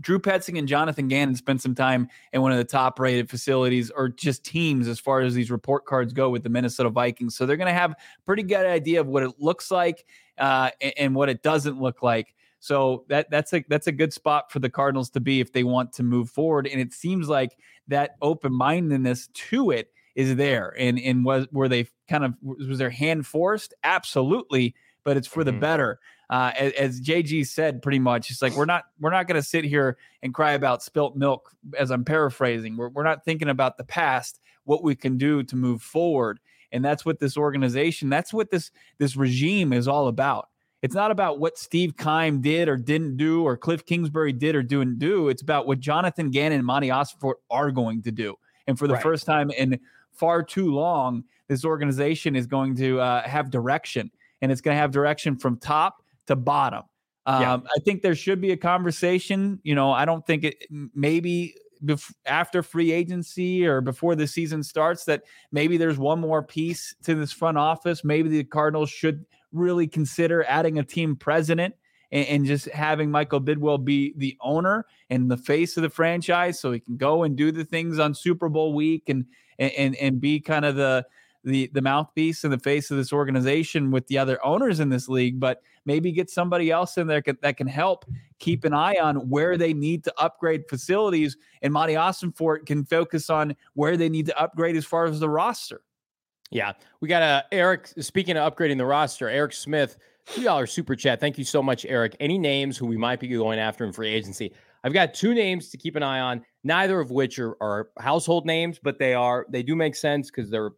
[SPEAKER 2] Drew Petzing and Jonathan Gannon spent some time in one of the top rated facilities or just teams as far as these report cards go with the Minnesota Vikings. So they're going to have a pretty good idea of what it looks like uh, and, and what it doesn't look like. So that that's a that's a good spot for the Cardinals to be if they want to move forward. And it seems like that open mindedness to it is there. And and was were they kind of was their hand forced? Absolutely, but it's for the
[SPEAKER 1] Mhm.
[SPEAKER 2] better. Uh, as, as JG said, pretty much, it's like we're not we're not going to sit here and cry about spilt milk. As I'm paraphrasing, we're we're not thinking about the past, what we can do to move forward, and that's what this organization, that's what this this regime is all about. It's not about what Steve Keim did or didn't do, or Cliff Kingsbury did or didn't do. It's about what Jonathan Gannon and Monty Ossenfort are going to do. And for the
[SPEAKER 1] Right.
[SPEAKER 2] first time in far too long, this organization is going to uh, have direction, and it's going to have direction from top to bottom. Um,
[SPEAKER 1] Yeah.
[SPEAKER 2] I think there should be a conversation. You know, I don't think it maybe bef- after free agency or before the season starts that maybe there's one more piece to this front office. Maybe the Cardinals should really consider adding a team president and, and just having Michael Bidwill be the owner and the face of the franchise, so he can go and do the things on Super Bowl week and and and be kind of the the the mouthpiece and the face of this organization with the other owners in this league, but maybe get somebody else in there that can help keep an eye on where they need to upgrade facilities, and Monty Ossenfort can focus on where they need to upgrade as far as the roster.
[SPEAKER 1] Yeah, we got a Eric. Speaking of upgrading the roster, Eric Smith, two dollar super chat. Thank you so much, Eric. Any names who we might be going after in free agency? I've got two names to keep an eye on. Neither of which are, are household names, but they are they do make sense because they're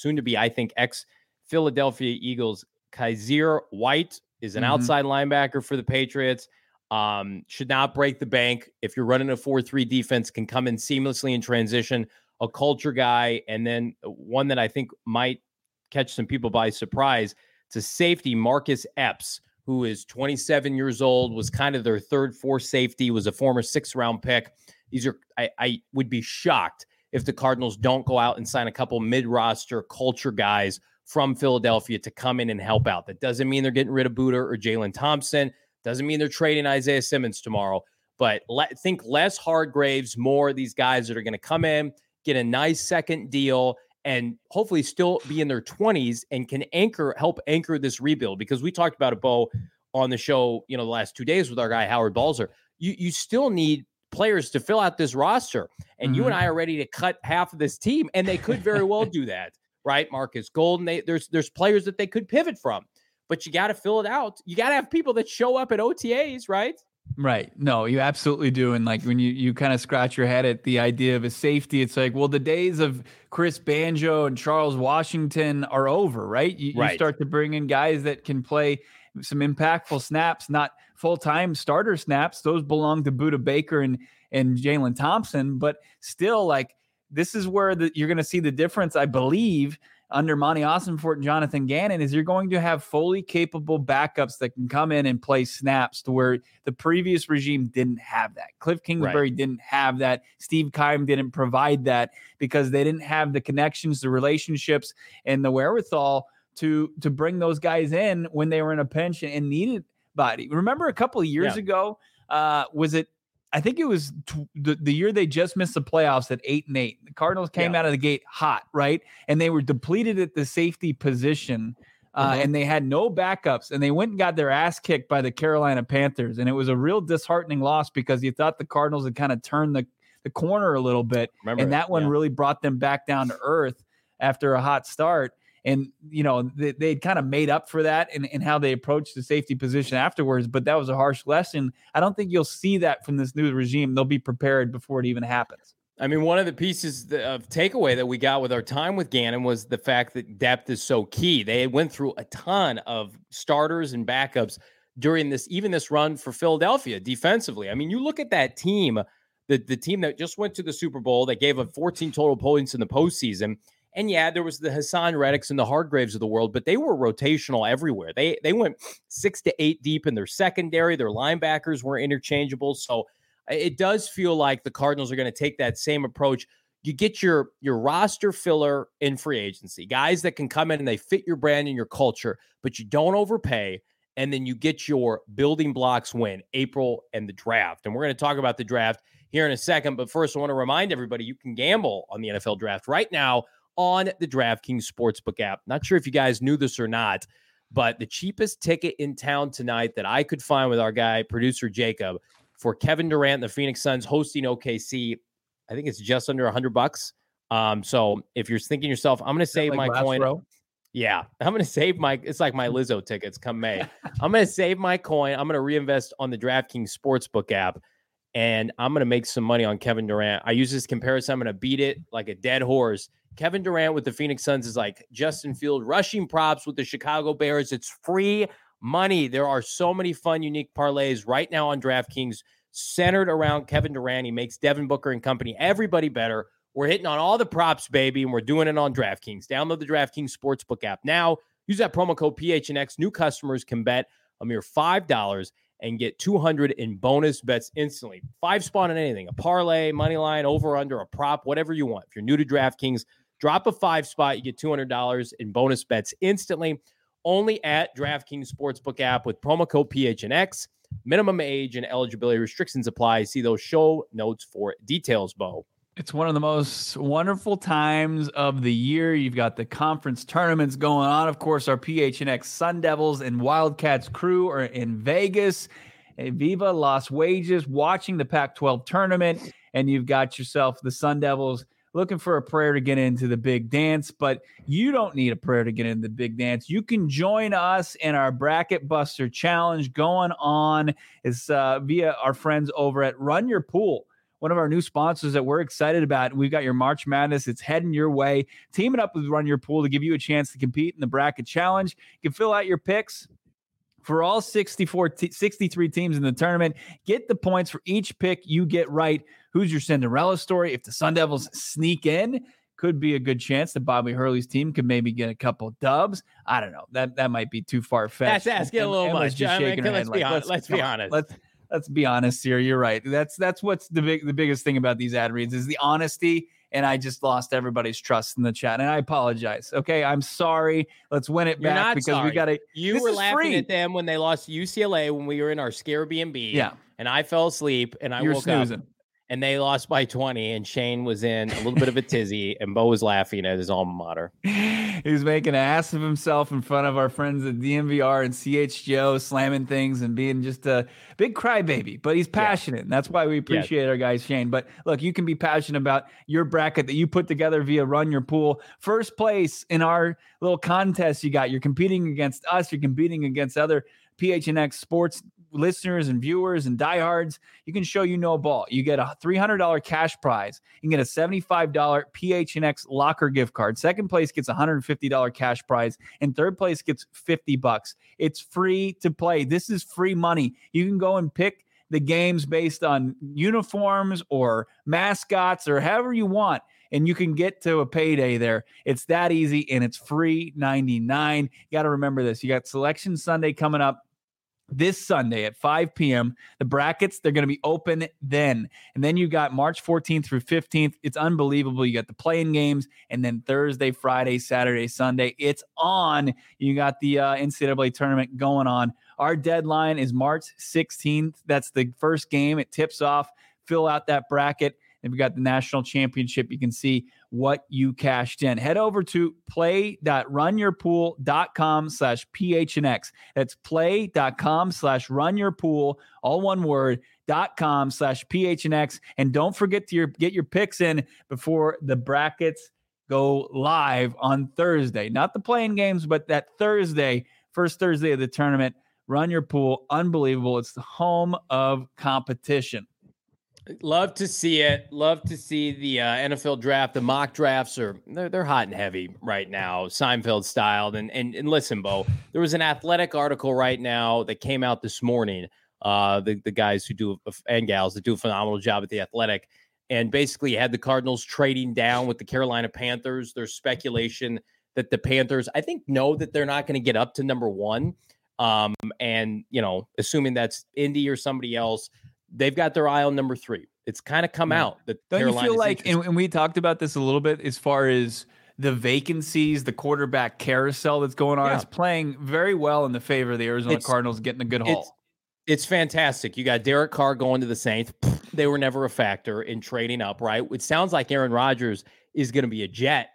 [SPEAKER 1] soon to be, I think, ex Philadelphia Eagles. Kyzir White is an
[SPEAKER 2] Mhm.
[SPEAKER 1] outside linebacker for the Patriots. Um, should not break the bank. If you're running a 4-3 defense, can come in seamlessly in transition a culture guy, and then one that I think might catch some people by surprise. To safety, Marcus Epps, who is 27 years old, was kind of their third, fourth safety, was a former six round pick. These are, I, I would be shocked if the Cardinals don't go out and sign a couple mid roster culture guys from Philadelphia to come in and help out. That doesn't mean they're getting rid of Budda or Jalen Thompson. Doesn't mean they're trading Isaiah Simmons tomorrow. But think less Hargraves, more these guys that are going to come in, get a nice second deal, and hopefully still be in their 20s and can anchor, help anchor this rebuild. Because we talked about it, Bo, on the show, you know, the last two days with our guy Howard Balzer. You you still need players to fill out this roster, and you and mm-hmm. I are ready to cut half of this team, and they could very well do that, right? Marcus Golden, they, there's there's players that they could pivot from, but you got to fill it out. You got to have people that show up at OTAs, right?
[SPEAKER 2] Right. No, you absolutely do. And like when you you kind of scratch your head at the idea of a safety, it's like, well, the days of Chris Banjo and Charles Washington are over, right? You,
[SPEAKER 1] Right.
[SPEAKER 2] you start to bring in guys that can play some impactful snaps, not full time starter snaps. Those belong to Budda Baker and and Jalen Thompson, but still, like this is where the, you're going to see the difference, I believe, under Monty Ossenfort and Jonathan Gannon is you're going to have fully capable backups that can come in and play snaps to where the previous regime didn't have that. Cliff Kingsbury didn't have that. Steve Keim didn't provide that because they didn't have the connections, the relationships, and the wherewithal to to bring those guys in when they were in a pinch and needed body. Remember a couple of years
[SPEAKER 1] Yeah.
[SPEAKER 2] ago, uh, was it I think it was tw- the, the year they just missed the playoffs at eight and eight. The Cardinals came
[SPEAKER 1] Yeah.
[SPEAKER 2] out of the gate hot, right? And they were depleted at the safety position. Uh,
[SPEAKER 1] Mhm.
[SPEAKER 2] And they had no backups, and they went and got their ass kicked by the Carolina Panthers. And it was a real disheartening loss because you thought the Cardinals had kind of turned the, the corner a little bit.
[SPEAKER 1] Remember
[SPEAKER 2] and
[SPEAKER 1] it,
[SPEAKER 2] that one
[SPEAKER 1] yeah.
[SPEAKER 2] really brought them back down to earth after a hot start. And, you know, they, they'd kind of made up for that in, in how they approached the safety position afterwards. But that was a harsh lesson. I don't think you'll see that from this new regime. They'll be prepared before it even happens.
[SPEAKER 1] I mean, one of the pieces of takeaway that we got with our time with Gannon was the fact that depth is so key. They went through a ton of starters and backups during this, even this run for Philadelphia defensively. I mean, you look at that team, the, the team that just went to the Super Bowl, that gave up 14 total points in the postseason. And yeah, there was the Haason Reddicks and the Hargraves of the world, but they were rotational everywhere. They they went six to eight deep in their secondary. Their linebackers were interchangeable. So uh, it does feel like the Cardinals are going to take that same approach. You get your your roster filler in free agency, guys that can come in and they fit your brand and your culture, but you don't overpay. And then you get your building blocks win April and the draft. And we're going to talk about the draft here in a second. But first, I want to remind everybody you can gamble on the NFL draft right now on the DraftKings Sportsbook app. Not sure if you guys knew this or not, but the cheapest ticket in town tonight that I could find with our guy, producer Jacob, for Kevin Durant, and the Phoenix Suns hosting OKC. I think it's just under a hundred bucks. Um, so if you're thinking to yourself, I'm going to save
[SPEAKER 2] Like
[SPEAKER 1] my coin.
[SPEAKER 2] row?
[SPEAKER 1] Yeah, I'm going to save my. It's like my Lizzo tickets come May. I'm going to save my coin. I'm going to reinvest on the DraftKings Sportsbook app, and I'm going to make some money on Kevin Durant. I use this comparison. I'm going to beat it like a dead horse. Kevin Durant with the Phoenix Suns is like Justin Field rushing props with the Chicago Bears. It's free money. There are so many fun, unique parlays right now on DraftKings centered around Kevin Durant. He makes Devin Booker and company everybody better. We're hitting on all the props, baby, and we're doing it on DraftKings. Download the DraftKings Sportsbook app now. Use that promo code PHNX. New customers can bet a mere $5 and get 200 in bonus bets instantly. Five spawn on anything, a parlay, money line, over, under, a prop, whatever you want. If you're new to DraftKings, drop a five spot, you get $200 in bonus bets instantly. Only at DraftKings Sportsbook app with promo code PHNX. Minimum age and eligibility restrictions apply. See those show notes for details, Bo.
[SPEAKER 2] It's one of the most wonderful times of the year. You've got the conference tournaments going on. Of course, our PHNX Sun Devils and Wildcats crew are in Vegas. Viva Las Wages watching the Pac 12 tournament. And you've got yourself the Sun Devils looking for a prayer to get into the big dance. But you don't need a prayer to get into the big dance. You can join us in our Bracket Buster Challenge going on. It's uh, via our friends over at Run Your Pool one of our new sponsors that we're excited about. We've got your March Madness. It's heading your way. Teaming up with Run Your Pool to give you a chance to compete in the bracket challenge. You can fill out your picks for all 64 te- 63 teams in the tournament. Get the points for each pick you get right. Who's your Cinderella story? If the Sun Devils sneak in, could be a good chance that Bobby Hurley's team could maybe get a couple dubs. I don't know. That that might be too far fetched.
[SPEAKER 1] That's asking a little much. I mean, let's be hon- let's be honest.
[SPEAKER 2] Let's let's be honest here. You're right. That's that's what's the big the biggest thing about these ad reads is the honesty. And I just lost everybody's trust in the chat, and I apologize. Okay, I'm sorry. Let's win it
[SPEAKER 1] You're
[SPEAKER 2] back because
[SPEAKER 1] sorry.
[SPEAKER 2] we got to.
[SPEAKER 1] You were laughing
[SPEAKER 2] free.
[SPEAKER 1] at them when they lost UCLA when we were in our scare B&B.
[SPEAKER 2] Yeah.
[SPEAKER 1] And I fell asleep and I
[SPEAKER 2] You're
[SPEAKER 1] woke
[SPEAKER 2] snoozing.
[SPEAKER 1] up and they lost by 20 and Shane was in a little bit of a tizzy and Bo was laughing at his alma mater.
[SPEAKER 2] He was making an ass of himself in front of our friends at DNVR and CHGO, slamming things and being just a big crybaby. But he's passionate, and that's why we appreciate our guy Shane. But look, you can be passionate about your bracket that you put together via Run Your Pool. First place in our little contest you got. You're competing against us. You're competing against other PHNX sports listeners and viewers and diehards, you can show you know ball. You get a $300 cash prize. You can get a $75 PHNX locker gift card. Second place gets a $150 cash prize, and third place gets 50 bucks. It's free to play. This is free money. You can go and pick the games based on uniforms or mascots or however you want and you can get to a payday there. It's that easy and it's free 99. You got to remember this. You got Selection Sunday coming up this Sunday at 5 p.m. The brackets, they're going to be open then. And then you got March 14th through 15th. It's unbelievable. You got the playing games, and then Thursday, Friday, Saturday, Sunday. It's on. You got the uh, NCAA tournament going on. Our deadline is March 16th. That's the first game. It tips off. Fill out that bracket. They've got the national championship. You can see what you cashed in. Head over to play.runyourpool.com slash PHNX. That's play.com slash runyourpool, all one word, dot com slash PHNX. And don't forget to your, get your picks in before the brackets go live on Thursday. Not the playing games, but that Thursday, first Thursday of the tournament. Run your pool. Unbelievable. It's the home of competition.
[SPEAKER 1] Love to see it. Love to see the uh, NFL draft. The mock drafts are they're, they're hot and heavy right now, Seinfeld styled. And, and and listen, Bo, there was an athletic article right now that came out this morning. Uh, the the guys who do and gals that do a phenomenal job at the athletic, and basically had the Cardinals trading down with the Carolina Panthers. There's speculation that the Panthers, I think, know that they're not going to get up to number one. Um, and you know, assuming that's Indy or somebody else they've got their eye on number three. It's kind of come yeah. out that
[SPEAKER 2] don't you feel like, and, and we talked about this a little bit as far as the vacancies, the quarterback carousel that's going on yeah. is playing very well in the favor of the Arizona it's, Cardinals getting a good haul.
[SPEAKER 1] It's, it's, fantastic. You got Derek Carr going to the Saints. They were never a factor in trading up, right? It sounds like Aaron Rodgers is going to be a Jet.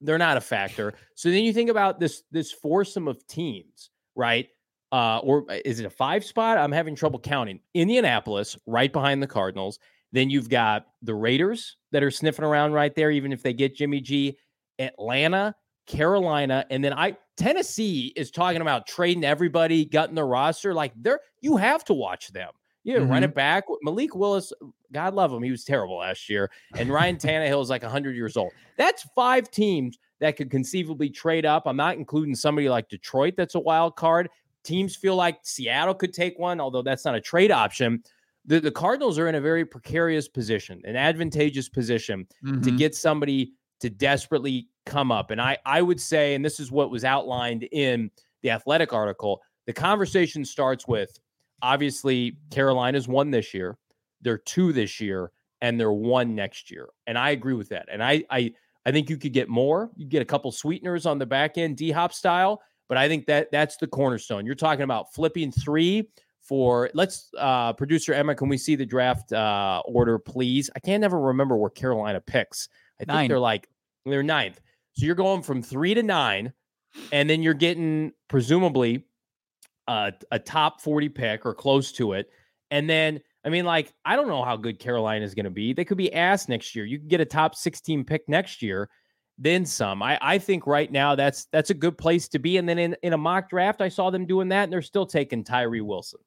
[SPEAKER 1] They're not a factor. So then you think about this this foursome of teams, right? Uh, or uh, is it a five spot? I'm having trouble counting. Indianapolis, right behind the Cardinals. Then you've got the Raiders that are sniffing around right there, even if they get Jimmy G. Atlanta, Carolina, and then I Tennessee is talking about trading everybody, gutting the roster. Like they're you have to watch them. Yeah, mm-hmm. run it back. Malik Willis, God love him, he was terrible last year. And Ryan Tannehill is like 100 years old. That's five teams that could conceivably trade up. I'm not including somebody like Detroit that's a wild card teams feel like Seattle could take one, although that's not a trade option. The, the Cardinals are in a very precarious position, an advantageous position mm-hmm. to get somebody to desperately come up. And I, I would say, and this is what was outlined in the athletic article, the conversation starts with obviously Carolina's one this year, they're two this year, and they're one next year. And I agree with that. And I I I think you could get more. You get a couple sweeteners on the back end, D hop style. But I think that that's the cornerstone. You're talking about flipping three for let's uh producer Emma, can we see the draft uh order, please? I can't never remember where Carolina picks. I think they're like they're ninth. So you're going from three to nine, and then you're getting presumably uh, a top 40 pick or close to it. And then I mean, like, I don't know how good Carolina is going to be. They could be ass next year. You can get a top 16 pick next year then some. I, I think right now that's that's a good place to be. And then in, in a mock draft, I saw them doing that, and they're still taking Tyree Wilson.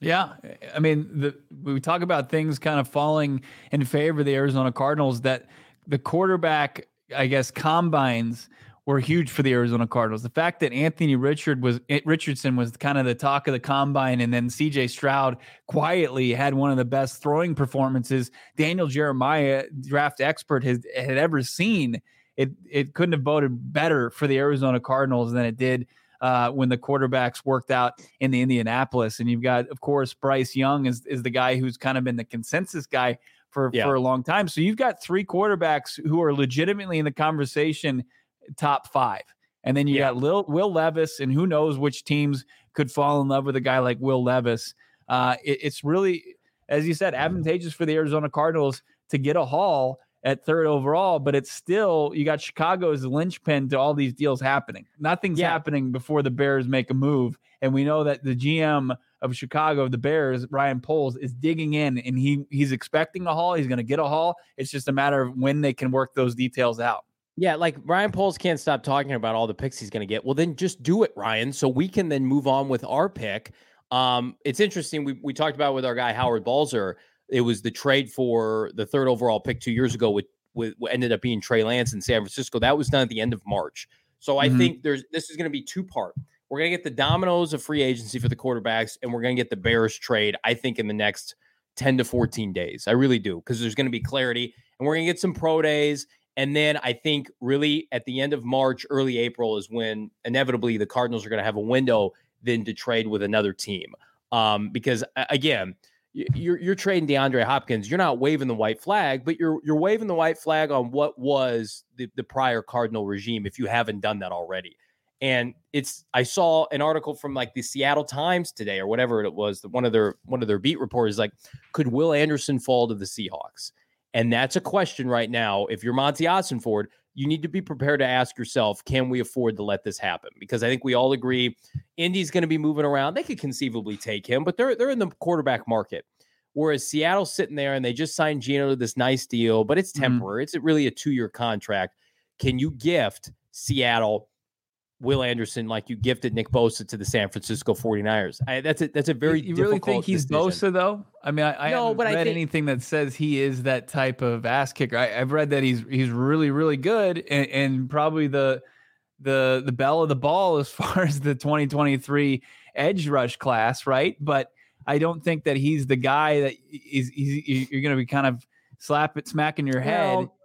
[SPEAKER 2] Yeah, I mean, the, we talk about things kind of falling in favor of the Arizona Cardinals. That the quarterback, I guess, combines were huge for the Arizona Cardinals. The fact that Anthony Richard was eh, Richardson was kind of the talk of the combine, and then C.J. Stroud quietly had one of the best throwing performances Daniel Jeremiah, draft expert, has had ever seen. It it couldn't have voted better for the Arizona Cardinals than it did uh, when the quarterbacks worked out in the Indianapolis. And you've got, of course, Bryce Young is is the guy who's kind of been the consensus guy for yeah. for a long time. So you've got three quarterbacks who are legitimately in the conversation top five. And then you yeah. got Lil, Will Levis, and who knows which teams could fall in love with a guy like Will Levis. Uh, it, it's really, as you said, advantageous for the Arizona Cardinals to get a haul at third overall, but it's still you got Chicago as the linchpin to all these deals happening. Nothing's yeah. happening before the Bears make a move, and we know that the GM of Chicago, the Bears, Ryan Poles, is digging in, and he he's expecting a haul. He's going to get a haul. It's just a matter of when they can work those details out.
[SPEAKER 1] Yeah, like Ryan Poles can't stop talking about all the picks he's going to get. Well, then just do it, Ryan, so we can then move on with our pick. Um, it's interesting. We we talked about with our guy Howard Balzer. It was the trade for the third overall pick two years ago with with what ended up being Trey Lance in San Francisco. That was done at the end of March. So I
[SPEAKER 2] Mhm.
[SPEAKER 1] think there's this is going to be two part. We're going to get the dominoes of free agency for the quarterbacks, and we're going to get the Bears trade. I think in the next ten to fourteen days. I really do because there's going to be clarity, and we're going to get some pro days. And then I think really at the end of March, early April is when inevitably the Cardinals are going to have a window then to trade with another team. Um, because again, you're you're trading DeAndre Hopkins. You're not waving the white flag, but you're you're waving the white flag on what was the, the prior Cardinal regime if you haven't done that already. And it's I saw an article from like the Seattle Times today or whatever it was, that one of their one of their beat reporters like, could Will Anderson fall to the Seahawks? And that's a question right now. If you're Monty Ford, you need to be prepared to ask yourself, can we afford to let this happen? Because I think we all agree Indy's going to be moving around. They could conceivably take him, but they're they're in the quarterback market. Whereas Seattle's sitting there and they just signed Gino to this nice deal, but it's
[SPEAKER 2] Mhm.
[SPEAKER 1] temporary. It's really a two-year contract. Can you gift Seattle Will Anderson like you gifted Nick Bosa to the San Francisco 49ers? I, that's a that's a very
[SPEAKER 2] you really think he's
[SPEAKER 1] decision.
[SPEAKER 2] Bosa though? I mean, I, I
[SPEAKER 1] No,
[SPEAKER 2] haven't
[SPEAKER 1] but I
[SPEAKER 2] read
[SPEAKER 1] think-
[SPEAKER 2] anything that says he is that type of ass kicker. I, I've read that he's he's really really good and, and probably the the the belle of the ball as far as the 2023 edge rush class, right? But I don't think that he's the guy that is he's, you're going to be kind of slap it smack in your head
[SPEAKER 1] Well-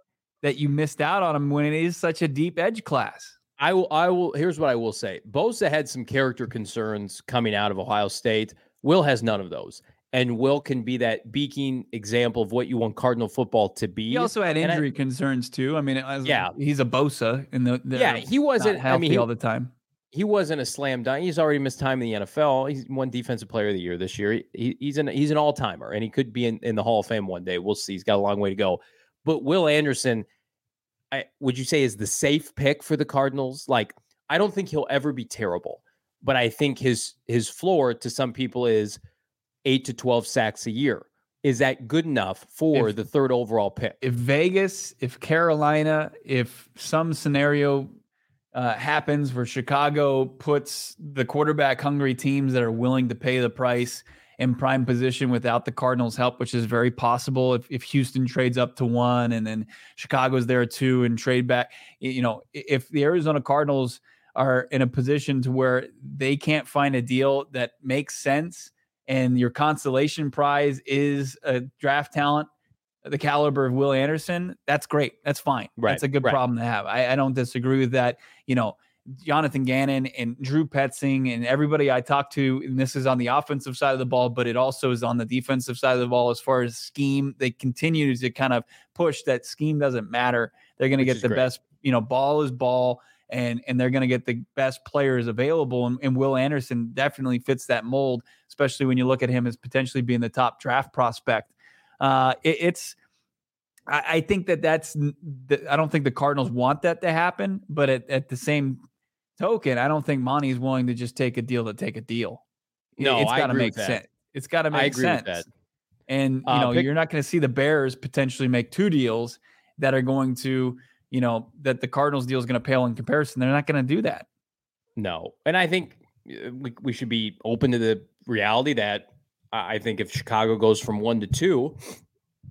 [SPEAKER 2] that you missed out on him when it is such a deep edge class.
[SPEAKER 1] I will. I will. Here's what I will say. Bosa had some character concerns coming out of Ohio State. Will has none of those, and Will can be that beaking example of what you want Cardinal football to be.
[SPEAKER 2] He also had
[SPEAKER 1] and I-
[SPEAKER 2] injury concerns too. I mean, as,
[SPEAKER 1] Yeah.
[SPEAKER 2] he's a Bosa, and the,
[SPEAKER 1] Yeah, he wasn't- I
[SPEAKER 2] healthy
[SPEAKER 1] mean, he-
[SPEAKER 2] all the time.
[SPEAKER 1] he wasn't a slam dunk. He's already missed time in the NFL. He's won defensive player of the year this year. He, he's an he's an all timer, and he could be in, in the Hall of Fame one day. We'll see. He's got a long way to go. But Will Anderson, I would you say is the safe pick for the Cardinals? Like, I don't think he'll ever be terrible, but I think his his floor to some people is eight to twelve sacks a year. Is that good enough for
[SPEAKER 2] If-
[SPEAKER 1] the third overall pick?
[SPEAKER 2] if Vegas, if Carolina, if some scenario uh, happens where Chicago puts the quarterback hungry teams that are willing to pay the price in prime position without the Cardinals' help, which is very possible if, if Houston trades up to one and then Chicago's there too and trade back. You know, if the Arizona Cardinals are in a position to where they can't find a deal that makes sense and your consolation prize is a draft talent the caliber of Will Anderson, that's great. That's fine.
[SPEAKER 1] Right,
[SPEAKER 2] That's a good
[SPEAKER 1] right.
[SPEAKER 2] problem to have. I, I don't disagree with that. You know, Jonathan Gannon and Drew Petzing and everybody I talk to, and this is on the offensive side of the ball, but it also is on the defensive side of the ball as far as scheme. They continue to kind of push that scheme doesn't matter. They're going to get the
[SPEAKER 1] great.
[SPEAKER 2] best, you know, ball is ball. And, and they're going to get the best players available. And, and Will Anderson definitely fits that mold, especially when you look at him as potentially being the top draft prospect. Uh, it, it's I, I think that that's I don't think the Cardinals want that to happen, but at, at the same token, I don't think Monty's willing to just take a deal to take a deal.
[SPEAKER 1] No,
[SPEAKER 2] it's got to make sense. It's got to make sense. And you
[SPEAKER 1] Uh,
[SPEAKER 2] know,
[SPEAKER 1] pick-
[SPEAKER 2] you're not going to see the Bears potentially make two deals that are going to, you know, that the Cardinals deal is going to pale in comparison. They're not going to do that.
[SPEAKER 1] No, and I think uh, we we should be open to the reality that I I think if Chicago goes from one to two,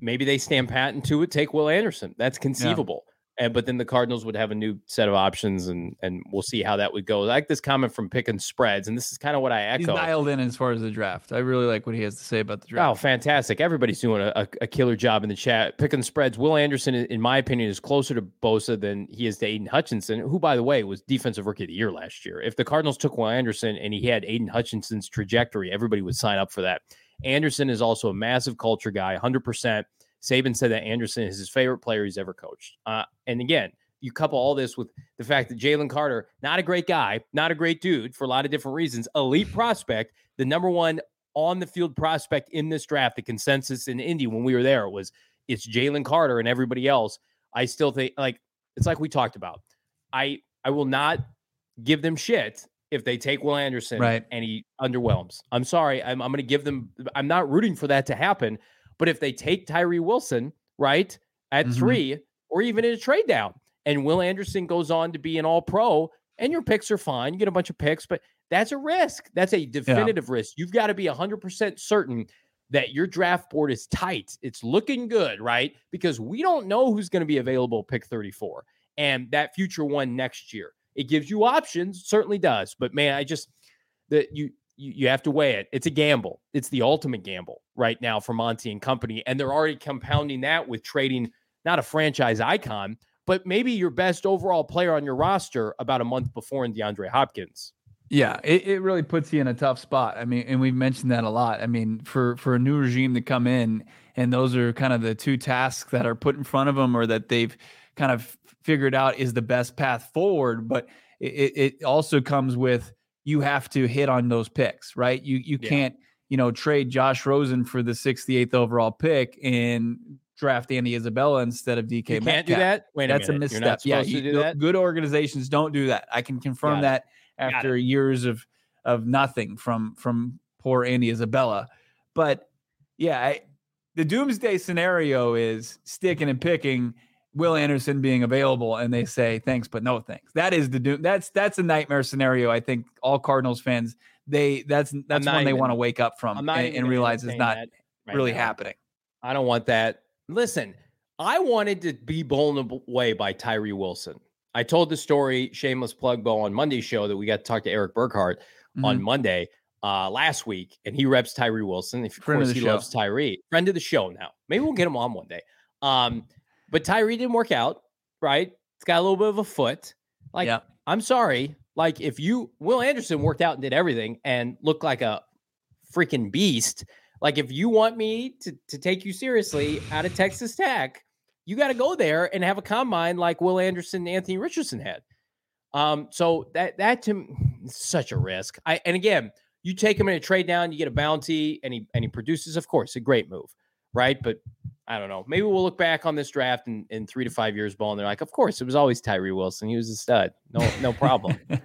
[SPEAKER 1] maybe they stand pat and two would take Will Anderson. That's conceivable. And but then the Cardinals would have a new set of options, and and we'll see how that would go. I like this comment from Picking Spreads, and this is kind of what I
[SPEAKER 2] He's dialed in as far as the draft. I really like what he has to say about the draft.
[SPEAKER 1] Oh, fantastic! Everybody's doing a, a, killer job in the chat. Picking spreads. Will Anderson, in in my opinion, is closer to Bosa than he is to Aidan Hutchinson, who, by the way, was defensive rookie of the year last year. If the Cardinals took Will Anderson and he had Aidan Hutchinson's trajectory, everybody would sign up for that. Anderson is also a massive culture guy, 100%. Saban said that Anderson is his favorite player he's ever coached. Uh, and again, you couple all this with the fact that Jalen Carter, not a great guy, not a great dude for a lot of different reasons, elite prospect, the number one on the field prospect in this draft, the consensus in Indy when we were there was it's Jalen Carter and everybody else. I still think like it's like we talked about. I I will not give them shit if they take Will Anderson
[SPEAKER 2] Right.
[SPEAKER 1] and he underwhelms. I'm sorry. I'm I'm gonna give them I'm not rooting for that to happen. But if they take Tyree Wilson, right, at
[SPEAKER 2] Mhm.
[SPEAKER 1] three, or even in a trade down, and Will Anderson goes on to be an all pro, and your picks are fine, you get a bunch of picks, but That's a risk. That's a definitive risk. You've got to be 100% certain that your draft board is tight. It's looking good, right? Because we don't know who's going to be available pick 34 and that future one next year. It gives you options, certainly does. But man, I just that you you, you have to weigh it. It's a gamble. It's the ultimate gamble right now for Monty and company. And they're already compounding that with trading not a franchise icon, but maybe your best overall player on your roster about a month before in DeAndre Hopkins.
[SPEAKER 2] Yeah, it, it really puts you in a tough spot. I mean, and we've mentioned that a lot. I mean, for for a new regime to come in, and those are kind of the two tasks that are put in front of them, or that they've kind of figured out is the best path forward. But it, it also comes with you have to hit on those picks, right? You you yeah. can't you know trade Josh Rosen for the 68th overall pick and draft Andy Isabella instead of DK.
[SPEAKER 1] You can't Metcalf. do that. Wait,
[SPEAKER 2] that's
[SPEAKER 1] a,
[SPEAKER 2] a misstep. yeah,
[SPEAKER 1] you,
[SPEAKER 2] good organizations don't do that. I can confirm that after years of of nothing from from poor Andy Isabella. But yeah, I, the doomsday scenario is sticking and picking. Will Anderson being available, and they say thanks, but no thanks. That is the doom. That's that's a nightmare scenario. I think all Cardinals fans they that's that's one they want to wake up from and, and realize it's not right really now. happening.
[SPEAKER 1] I don't want that. Listen, I wanted to be blown away by Tyree Wilson. I told the story, shameless plug, Bo, on Monday's show that we got to talk to Eric Burkhardt mm-hmm. on Monday uh, last week, and he reps Tyree Wilson. Of Friend course, of he show. loves Tyree. Friend of the show now. Maybe we'll get him on one day. Um, but Tyree didn't work out, right? It's got a little bit of a foot. Like, yeah. I'm sorry. Like, if you, Will Anderson worked out and did everything and looked like a freaking beast. Like, if you want me to, to take you seriously out of Texas Tech, you got to go there and have a combine like Will Anderson and Anthony Richardson had. Um, so that that to such a risk. I and again, you take him in a trade down, you get a bounty, and he and he produces. Of course, a great move, right? But I don't know. Maybe we'll look back on this draft in, in three to five years, ball, and they're like, of course, it was always Tyree Wilson. He was a stud. No, no problem.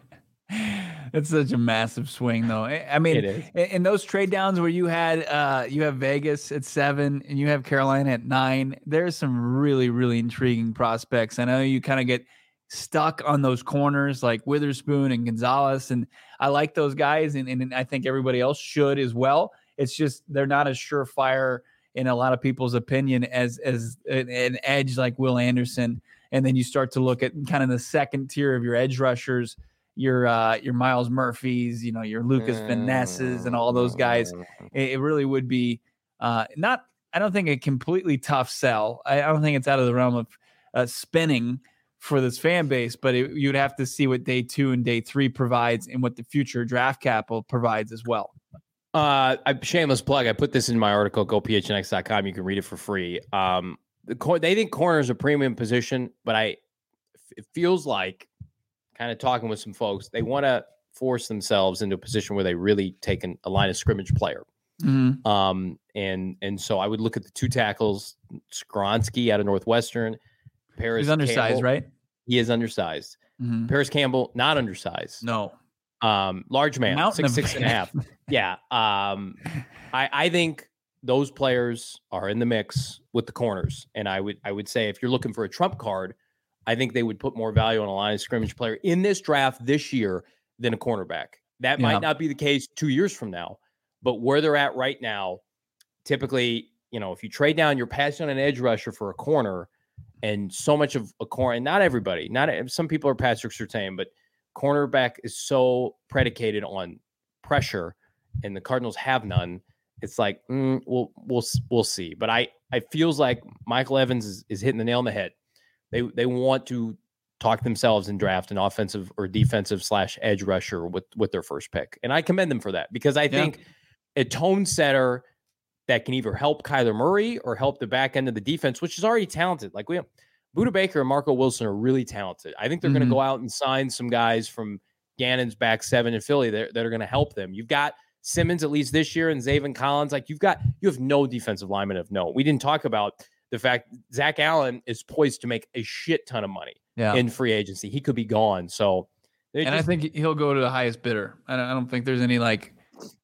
[SPEAKER 2] It's such a massive swing, though. I mean, in those trade downs where you had uh, you have Vegas at seven and you have Carolina at nine, there's some really, really intriguing prospects. I know you kind of get stuck on those corners like Witherspoon and Gonzalez, and I like those guys, and, and I think everybody else should as well. It's just they're not as surefire in a lot of people's opinion as as an, edge like Will Anderson. And then you start to look at kind of the second tier of your edge rushers your uh, your Myles Murphys, you know, your Lukas Van Nesses and all those guys. Mm. It, it really would be uh, not. I don't think a completely tough sell. I, I don't think it's out of the realm of uh, spinning for this fan base, but it, you'd have to see what day two and day three provides and what the future draft capital provides as well.
[SPEAKER 1] Uh, I, shameless plug. I put this in my article, Go gophnx.com. You can read it for free. Um, the, they think corner is a premium position, but I, it feels like kind of talking with some folks, they want to force themselves into a position where they really take an, a line of scrimmage player. Mm-hmm. Um, and and so I would look at the two tackles, Skoronski out of Northwestern.
[SPEAKER 2] Paris. He's undersized,
[SPEAKER 1] Campbell,
[SPEAKER 2] right?
[SPEAKER 1] He is undersized. Mm-hmm. Parris Campbell, not undersized.
[SPEAKER 2] No.
[SPEAKER 1] Um, large man, Mountain six, six and a half. yeah. Um, I, I think those players are in the mix with the corners. And I would I would say if you're looking for a trump card, I think they would put more value on a line of scrimmage player in this draft this year than a cornerback. That yeah. might not be the case two years from now, but where they're at right now, typically, you know, if you trade down, you're passing on an edge rusher for a corner, and so much of a corner, and not everybody, not some people are Patrick Surtain, but cornerback is so predicated on pressure, and the Cardinals have none. It's like mm, we'll we'll we'll see, but I I feels like Michael Evans is, is hitting the nail on the head they they want to talk themselves and draft an offensive or defensive slash edge rusher with with their first pick, and I commend them for that because I think a tone setter that can either help Kyler Murray or help the back end of the defense, which is already talented. Like we, Budda Baker and Marco Wilson are really talented. I think they're mm-hmm. going to go out and sign some guys from Gannon's back seven in Philly that, that are going to help them. You've got Simmons at least this year and Zaven Collins. Like you've got you have no defensive lineman of note. We didn't talk about the fact Zach Allen is poised to make a shit ton of money yeah. in free agency. He could be gone. So,
[SPEAKER 2] and just, I think he'll go to the highest bidder. I don't, I don't think there's any like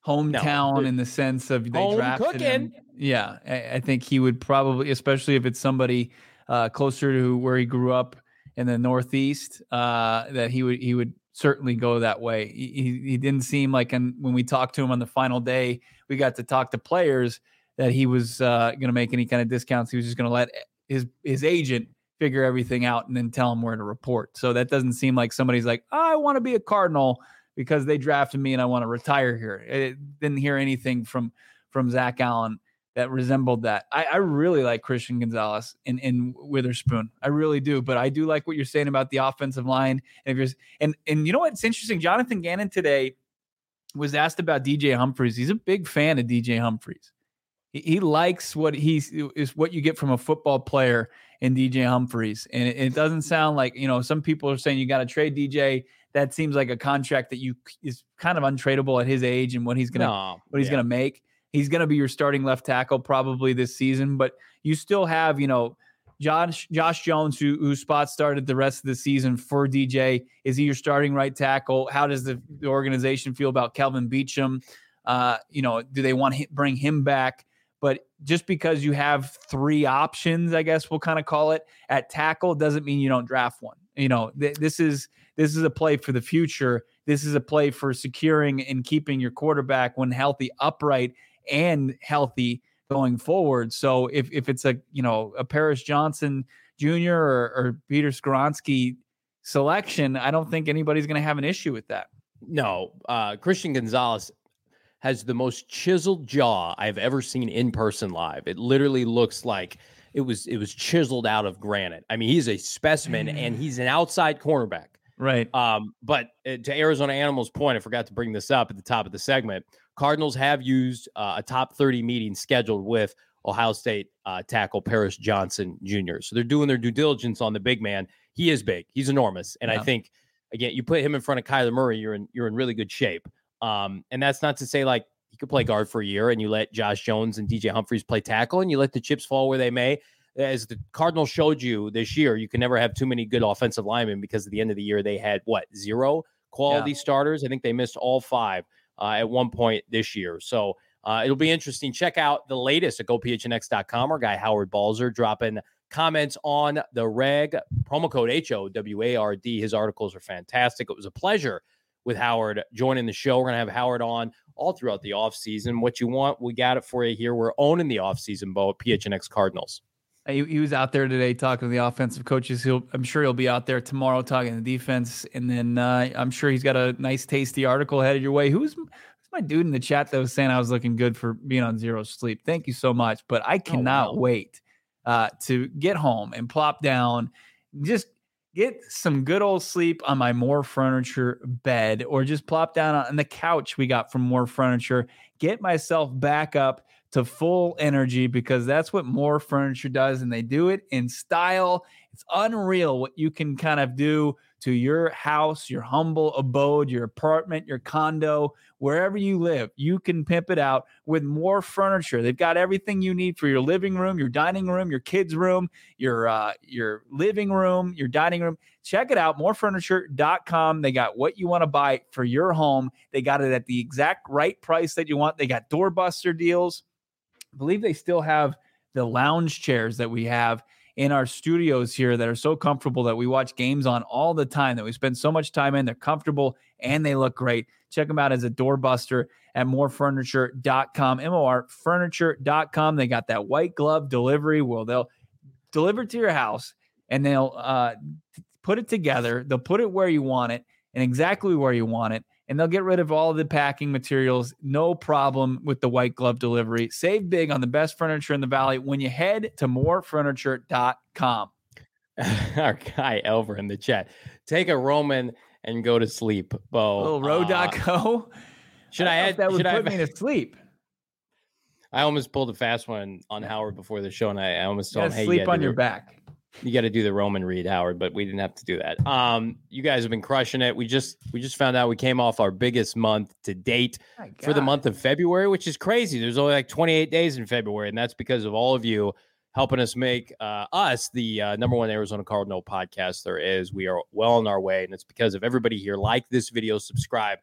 [SPEAKER 2] hometown no, in the sense of they drafted cooking. him. Yeah, I, I, think he would probably, especially if it's somebody uh, closer to where he grew up in the Northeast, uh, that he would he would certainly go that way. He, he didn't seem like, and when we talked to him on the final day, we got to talk to players that he was uh, going to make any kind of discounts. He was just going to let his his agent figure everything out and then tell him where to report. So that doesn't seem like somebody's like, oh, I want to be a Cardinal because they drafted me and I want to retire here. I didn't hear anything from from Zach Allen that resembled that. I, I really like Christian Gonzalez in, in Witherspoon. I really do. But I do like what you're saying about the offensive line. And if you're and and you know what's interesting? Jonathan Gannon today was asked about DJ Humphries. He's a big fan of DJ Humphries. He, he likes what he's is what you get from a football player in DJ Humphries. And it, it doesn't sound like, you know, some people are saying you got to trade DJ. That seems like a contract that you is kind of untradeable at his age and what he's gonna no, what he's yeah. gonna make. He's going to be your starting left tackle probably this season, but you still have, you know, Josh Josh Jones, who who spot started the rest of the season for DJ. Is he your starting right tackle? How does the, the organization feel about Kelvin Beachum? Uh, you know, do they want to bring him back? But just because you have three options, I guess we'll kind of call it at tackle, doesn't mean you don't draft one. You know, th- this is this is a play for the future. This is a play for securing and keeping your quarterback when healthy upright and healthy going forward. So if if it's a you know a Paris Johnson Jr. or, or Peter Skoronski selection, I don't think anybody's going to have an issue with that.
[SPEAKER 1] No, uh, Christian Gonzalez has the most chiseled jaw I've ever seen in person live. It literally looks like it was it was chiseled out of granite. I mean, he's a specimen and he's an outside cornerback.
[SPEAKER 2] Right.
[SPEAKER 1] Um, but uh, to Arizona Animals' point, I forgot to bring this up at the top of the segment. Cardinals have used uh, a top 30 meeting scheduled with Ohio State uh, tackle Paris Johnson Jr. So they're doing their due diligence on the big man. He is big. He's enormous, and yeah. I think again, you put him in front of Kyler Murray, you're in you're in really good shape. Um, and that's not to say like he could play guard for a year, and you let Josh Jones and DJ Humphries play tackle, and you let the chips fall where they may. As the Cardinals showed you this year, you can never have too many good offensive linemen because at the end of the year they had what zero quality yeah. starters. I think they missed all five uh, at one point this year. So uh, it'll be interesting. Check out the latest at gophnx.com. Our guy Howard Balzer dropping comments on the reg promo code H O W A R D. His articles are fantastic. It was a pleasure with Howard joining the show. We're going to have Howard on all throughout the offseason. What you want, we got it for you here. We're owning the offseason, Bo, at PHNX Cardinals.
[SPEAKER 2] He, he was out there today talking to the offensive coaches. He'll, I'm sure he'll be out there tomorrow talking to the defense, and then uh, I'm sure he's got a nice, tasty article headed your way. Who's, my dude in the chat that was saying I was looking good for being on zero sleep? Thank you so much, but I oh, cannot oh, wow. wait uh, to get home and plop down, just get some good old sleep on my more furniture bed, or just plop down on the couch we got from more furniture. Get myself back up to full energy because that's what more furniture does and they do it in style. It's unreal what you can kind of do to your house your humble abode your apartment your condo wherever you live. You can pimp it out with more furniture. They've got everything you need for your living room your dining room your kids room your uh, your living room your dining room. Check it out morefurniture.com they got what you want to buy for your home. They got it at the exact right price that you want. They got doorbuster deals I believe they still have the lounge chairs that we have in our studios here that are so comfortable that we watch games on all the time that we spend so much time in. They're comfortable and they look great. Check them out as a doorbuster at morefurniture.com, M-O-R furniture.com. They got that white glove delivery where they'll deliver to your house and they'll uh, put it together. They'll put it where you want it and exactly where you want it and they'll get rid of all the packing materials. No problem with the white glove delivery. Save big on the best furniture in the valley when you head to morefurniture.com.
[SPEAKER 1] Our guy Elver in the chat. Take a Roman and go to sleep, Bo.
[SPEAKER 2] Little ro.co.
[SPEAKER 1] Uh, should I, I add
[SPEAKER 2] that would
[SPEAKER 1] put
[SPEAKER 2] I, me to sleep?
[SPEAKER 1] I almost pulled a fast one on Howard before the show, and I, I almost told him, "Hey,
[SPEAKER 2] sleep on your back."
[SPEAKER 1] You got to do the Roman read, Howard, but we didn't have to do that. Um, you guys have been crushing it. We just we just found out we came off our biggest month to date for the month of February, which is crazy. There's only like 28 days in February, and that's because of all of you helping us make uh, us the uh, number one Arizona Cardinal podcast there is. We are well on our way, and it's because of everybody here. Like this video, subscribe.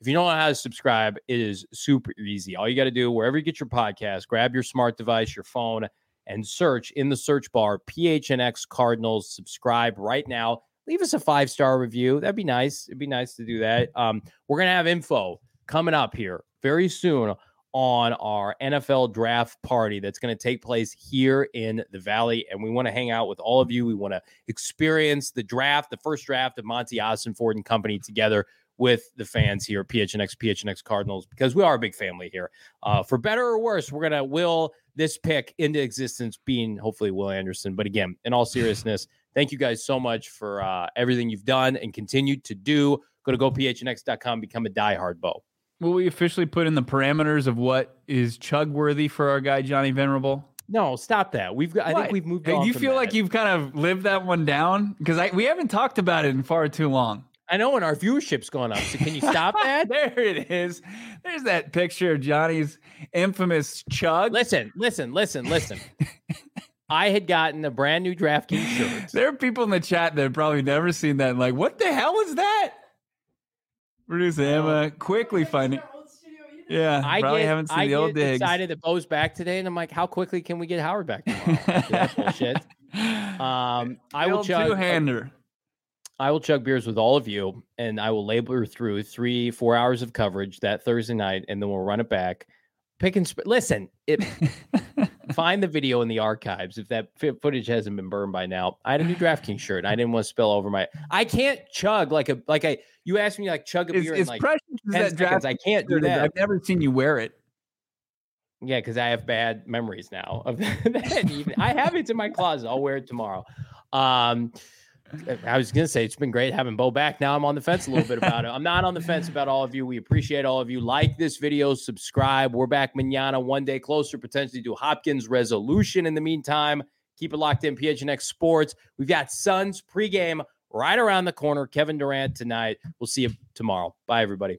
[SPEAKER 1] If you don't know how to subscribe, it is super easy. All you got to do, wherever you get your podcast, grab your smart device, your phone and search in the search bar PHNX Cardinals. Subscribe right now. leave us a five star review. That'd be nice. It'd be nice to do that. Um, we're gonna have info coming up here very soon on our NFL draft party that's going to take place here in the Valley. And we want to hang out with all of you. We want to experience the draft, the first draft of Monty Ossenfort and company together with the fans here, PHNX, PHNX Cardinals, because we are a big family here. Uh, for better or worse, we're going to will this pick into existence, being hopefully Will Anderson. But again, in all seriousness, thank you guys so much for uh, everything you've done and continue to do. Go to gophnx.com, become a diehard Bo.
[SPEAKER 2] Will we officially put in the parameters of what is chug worthy for our guy Johnny Venerable?
[SPEAKER 1] No, stop that. We've got. What? I think we've moved. Hey,
[SPEAKER 2] you feel
[SPEAKER 1] that.
[SPEAKER 2] like you've kind of lived that one down? Because we haven't talked about it in far too long.
[SPEAKER 1] I know, and our viewership's gone up. So can you stop that?
[SPEAKER 2] there it is. There's that picture of Johnny's infamous chug.
[SPEAKER 1] Listen, listen, listen, listen. I had gotten a brand new DraftKings shirt.
[SPEAKER 2] There are people in the chat that have probably never seen that. Like, what the hell is that? Producer Emma quickly finding. Yeah,
[SPEAKER 1] I
[SPEAKER 2] probably
[SPEAKER 1] get,
[SPEAKER 2] haven't seen
[SPEAKER 1] I
[SPEAKER 2] the old
[SPEAKER 1] get
[SPEAKER 2] digs.
[SPEAKER 1] excited that Bo's back today, and I'm like, how quickly can we get Howard back tomorrow? bullshit. Um, I will chug
[SPEAKER 2] two-hander.
[SPEAKER 1] I will chug beers with all of you, and I will labor through three, four hours of coverage that Thursday night, and then we'll run it back. Pick and sp- listen. It find the video in the archives if that footage hasn't been burned by now. I had a new DraftKings shirt. I didn't want to spill over my. I can't chug like a like I. You asked me like chug a beer.
[SPEAKER 2] It's, it's
[SPEAKER 1] like
[SPEAKER 2] precious
[SPEAKER 1] 10
[SPEAKER 2] that
[SPEAKER 1] seconds. I can't do that.
[SPEAKER 2] I've never seen you wear it.
[SPEAKER 1] Yeah, because I have bad memories now of that. I have it in my closet. I'll wear it tomorrow. Um, I was gonna say it's been great having Bo back. Now I'm on the fence a little bit about it. I'm not on the fence about all of you. We appreciate all of you. Like this video, subscribe. We're back manana, one day closer, potentially to Hopkins resolution. In the meantime, keep it locked in. PHNX Sports. We've got Suns pregame right around the corner. Kevin Durant tonight. We'll see you tomorrow. Bye, everybody.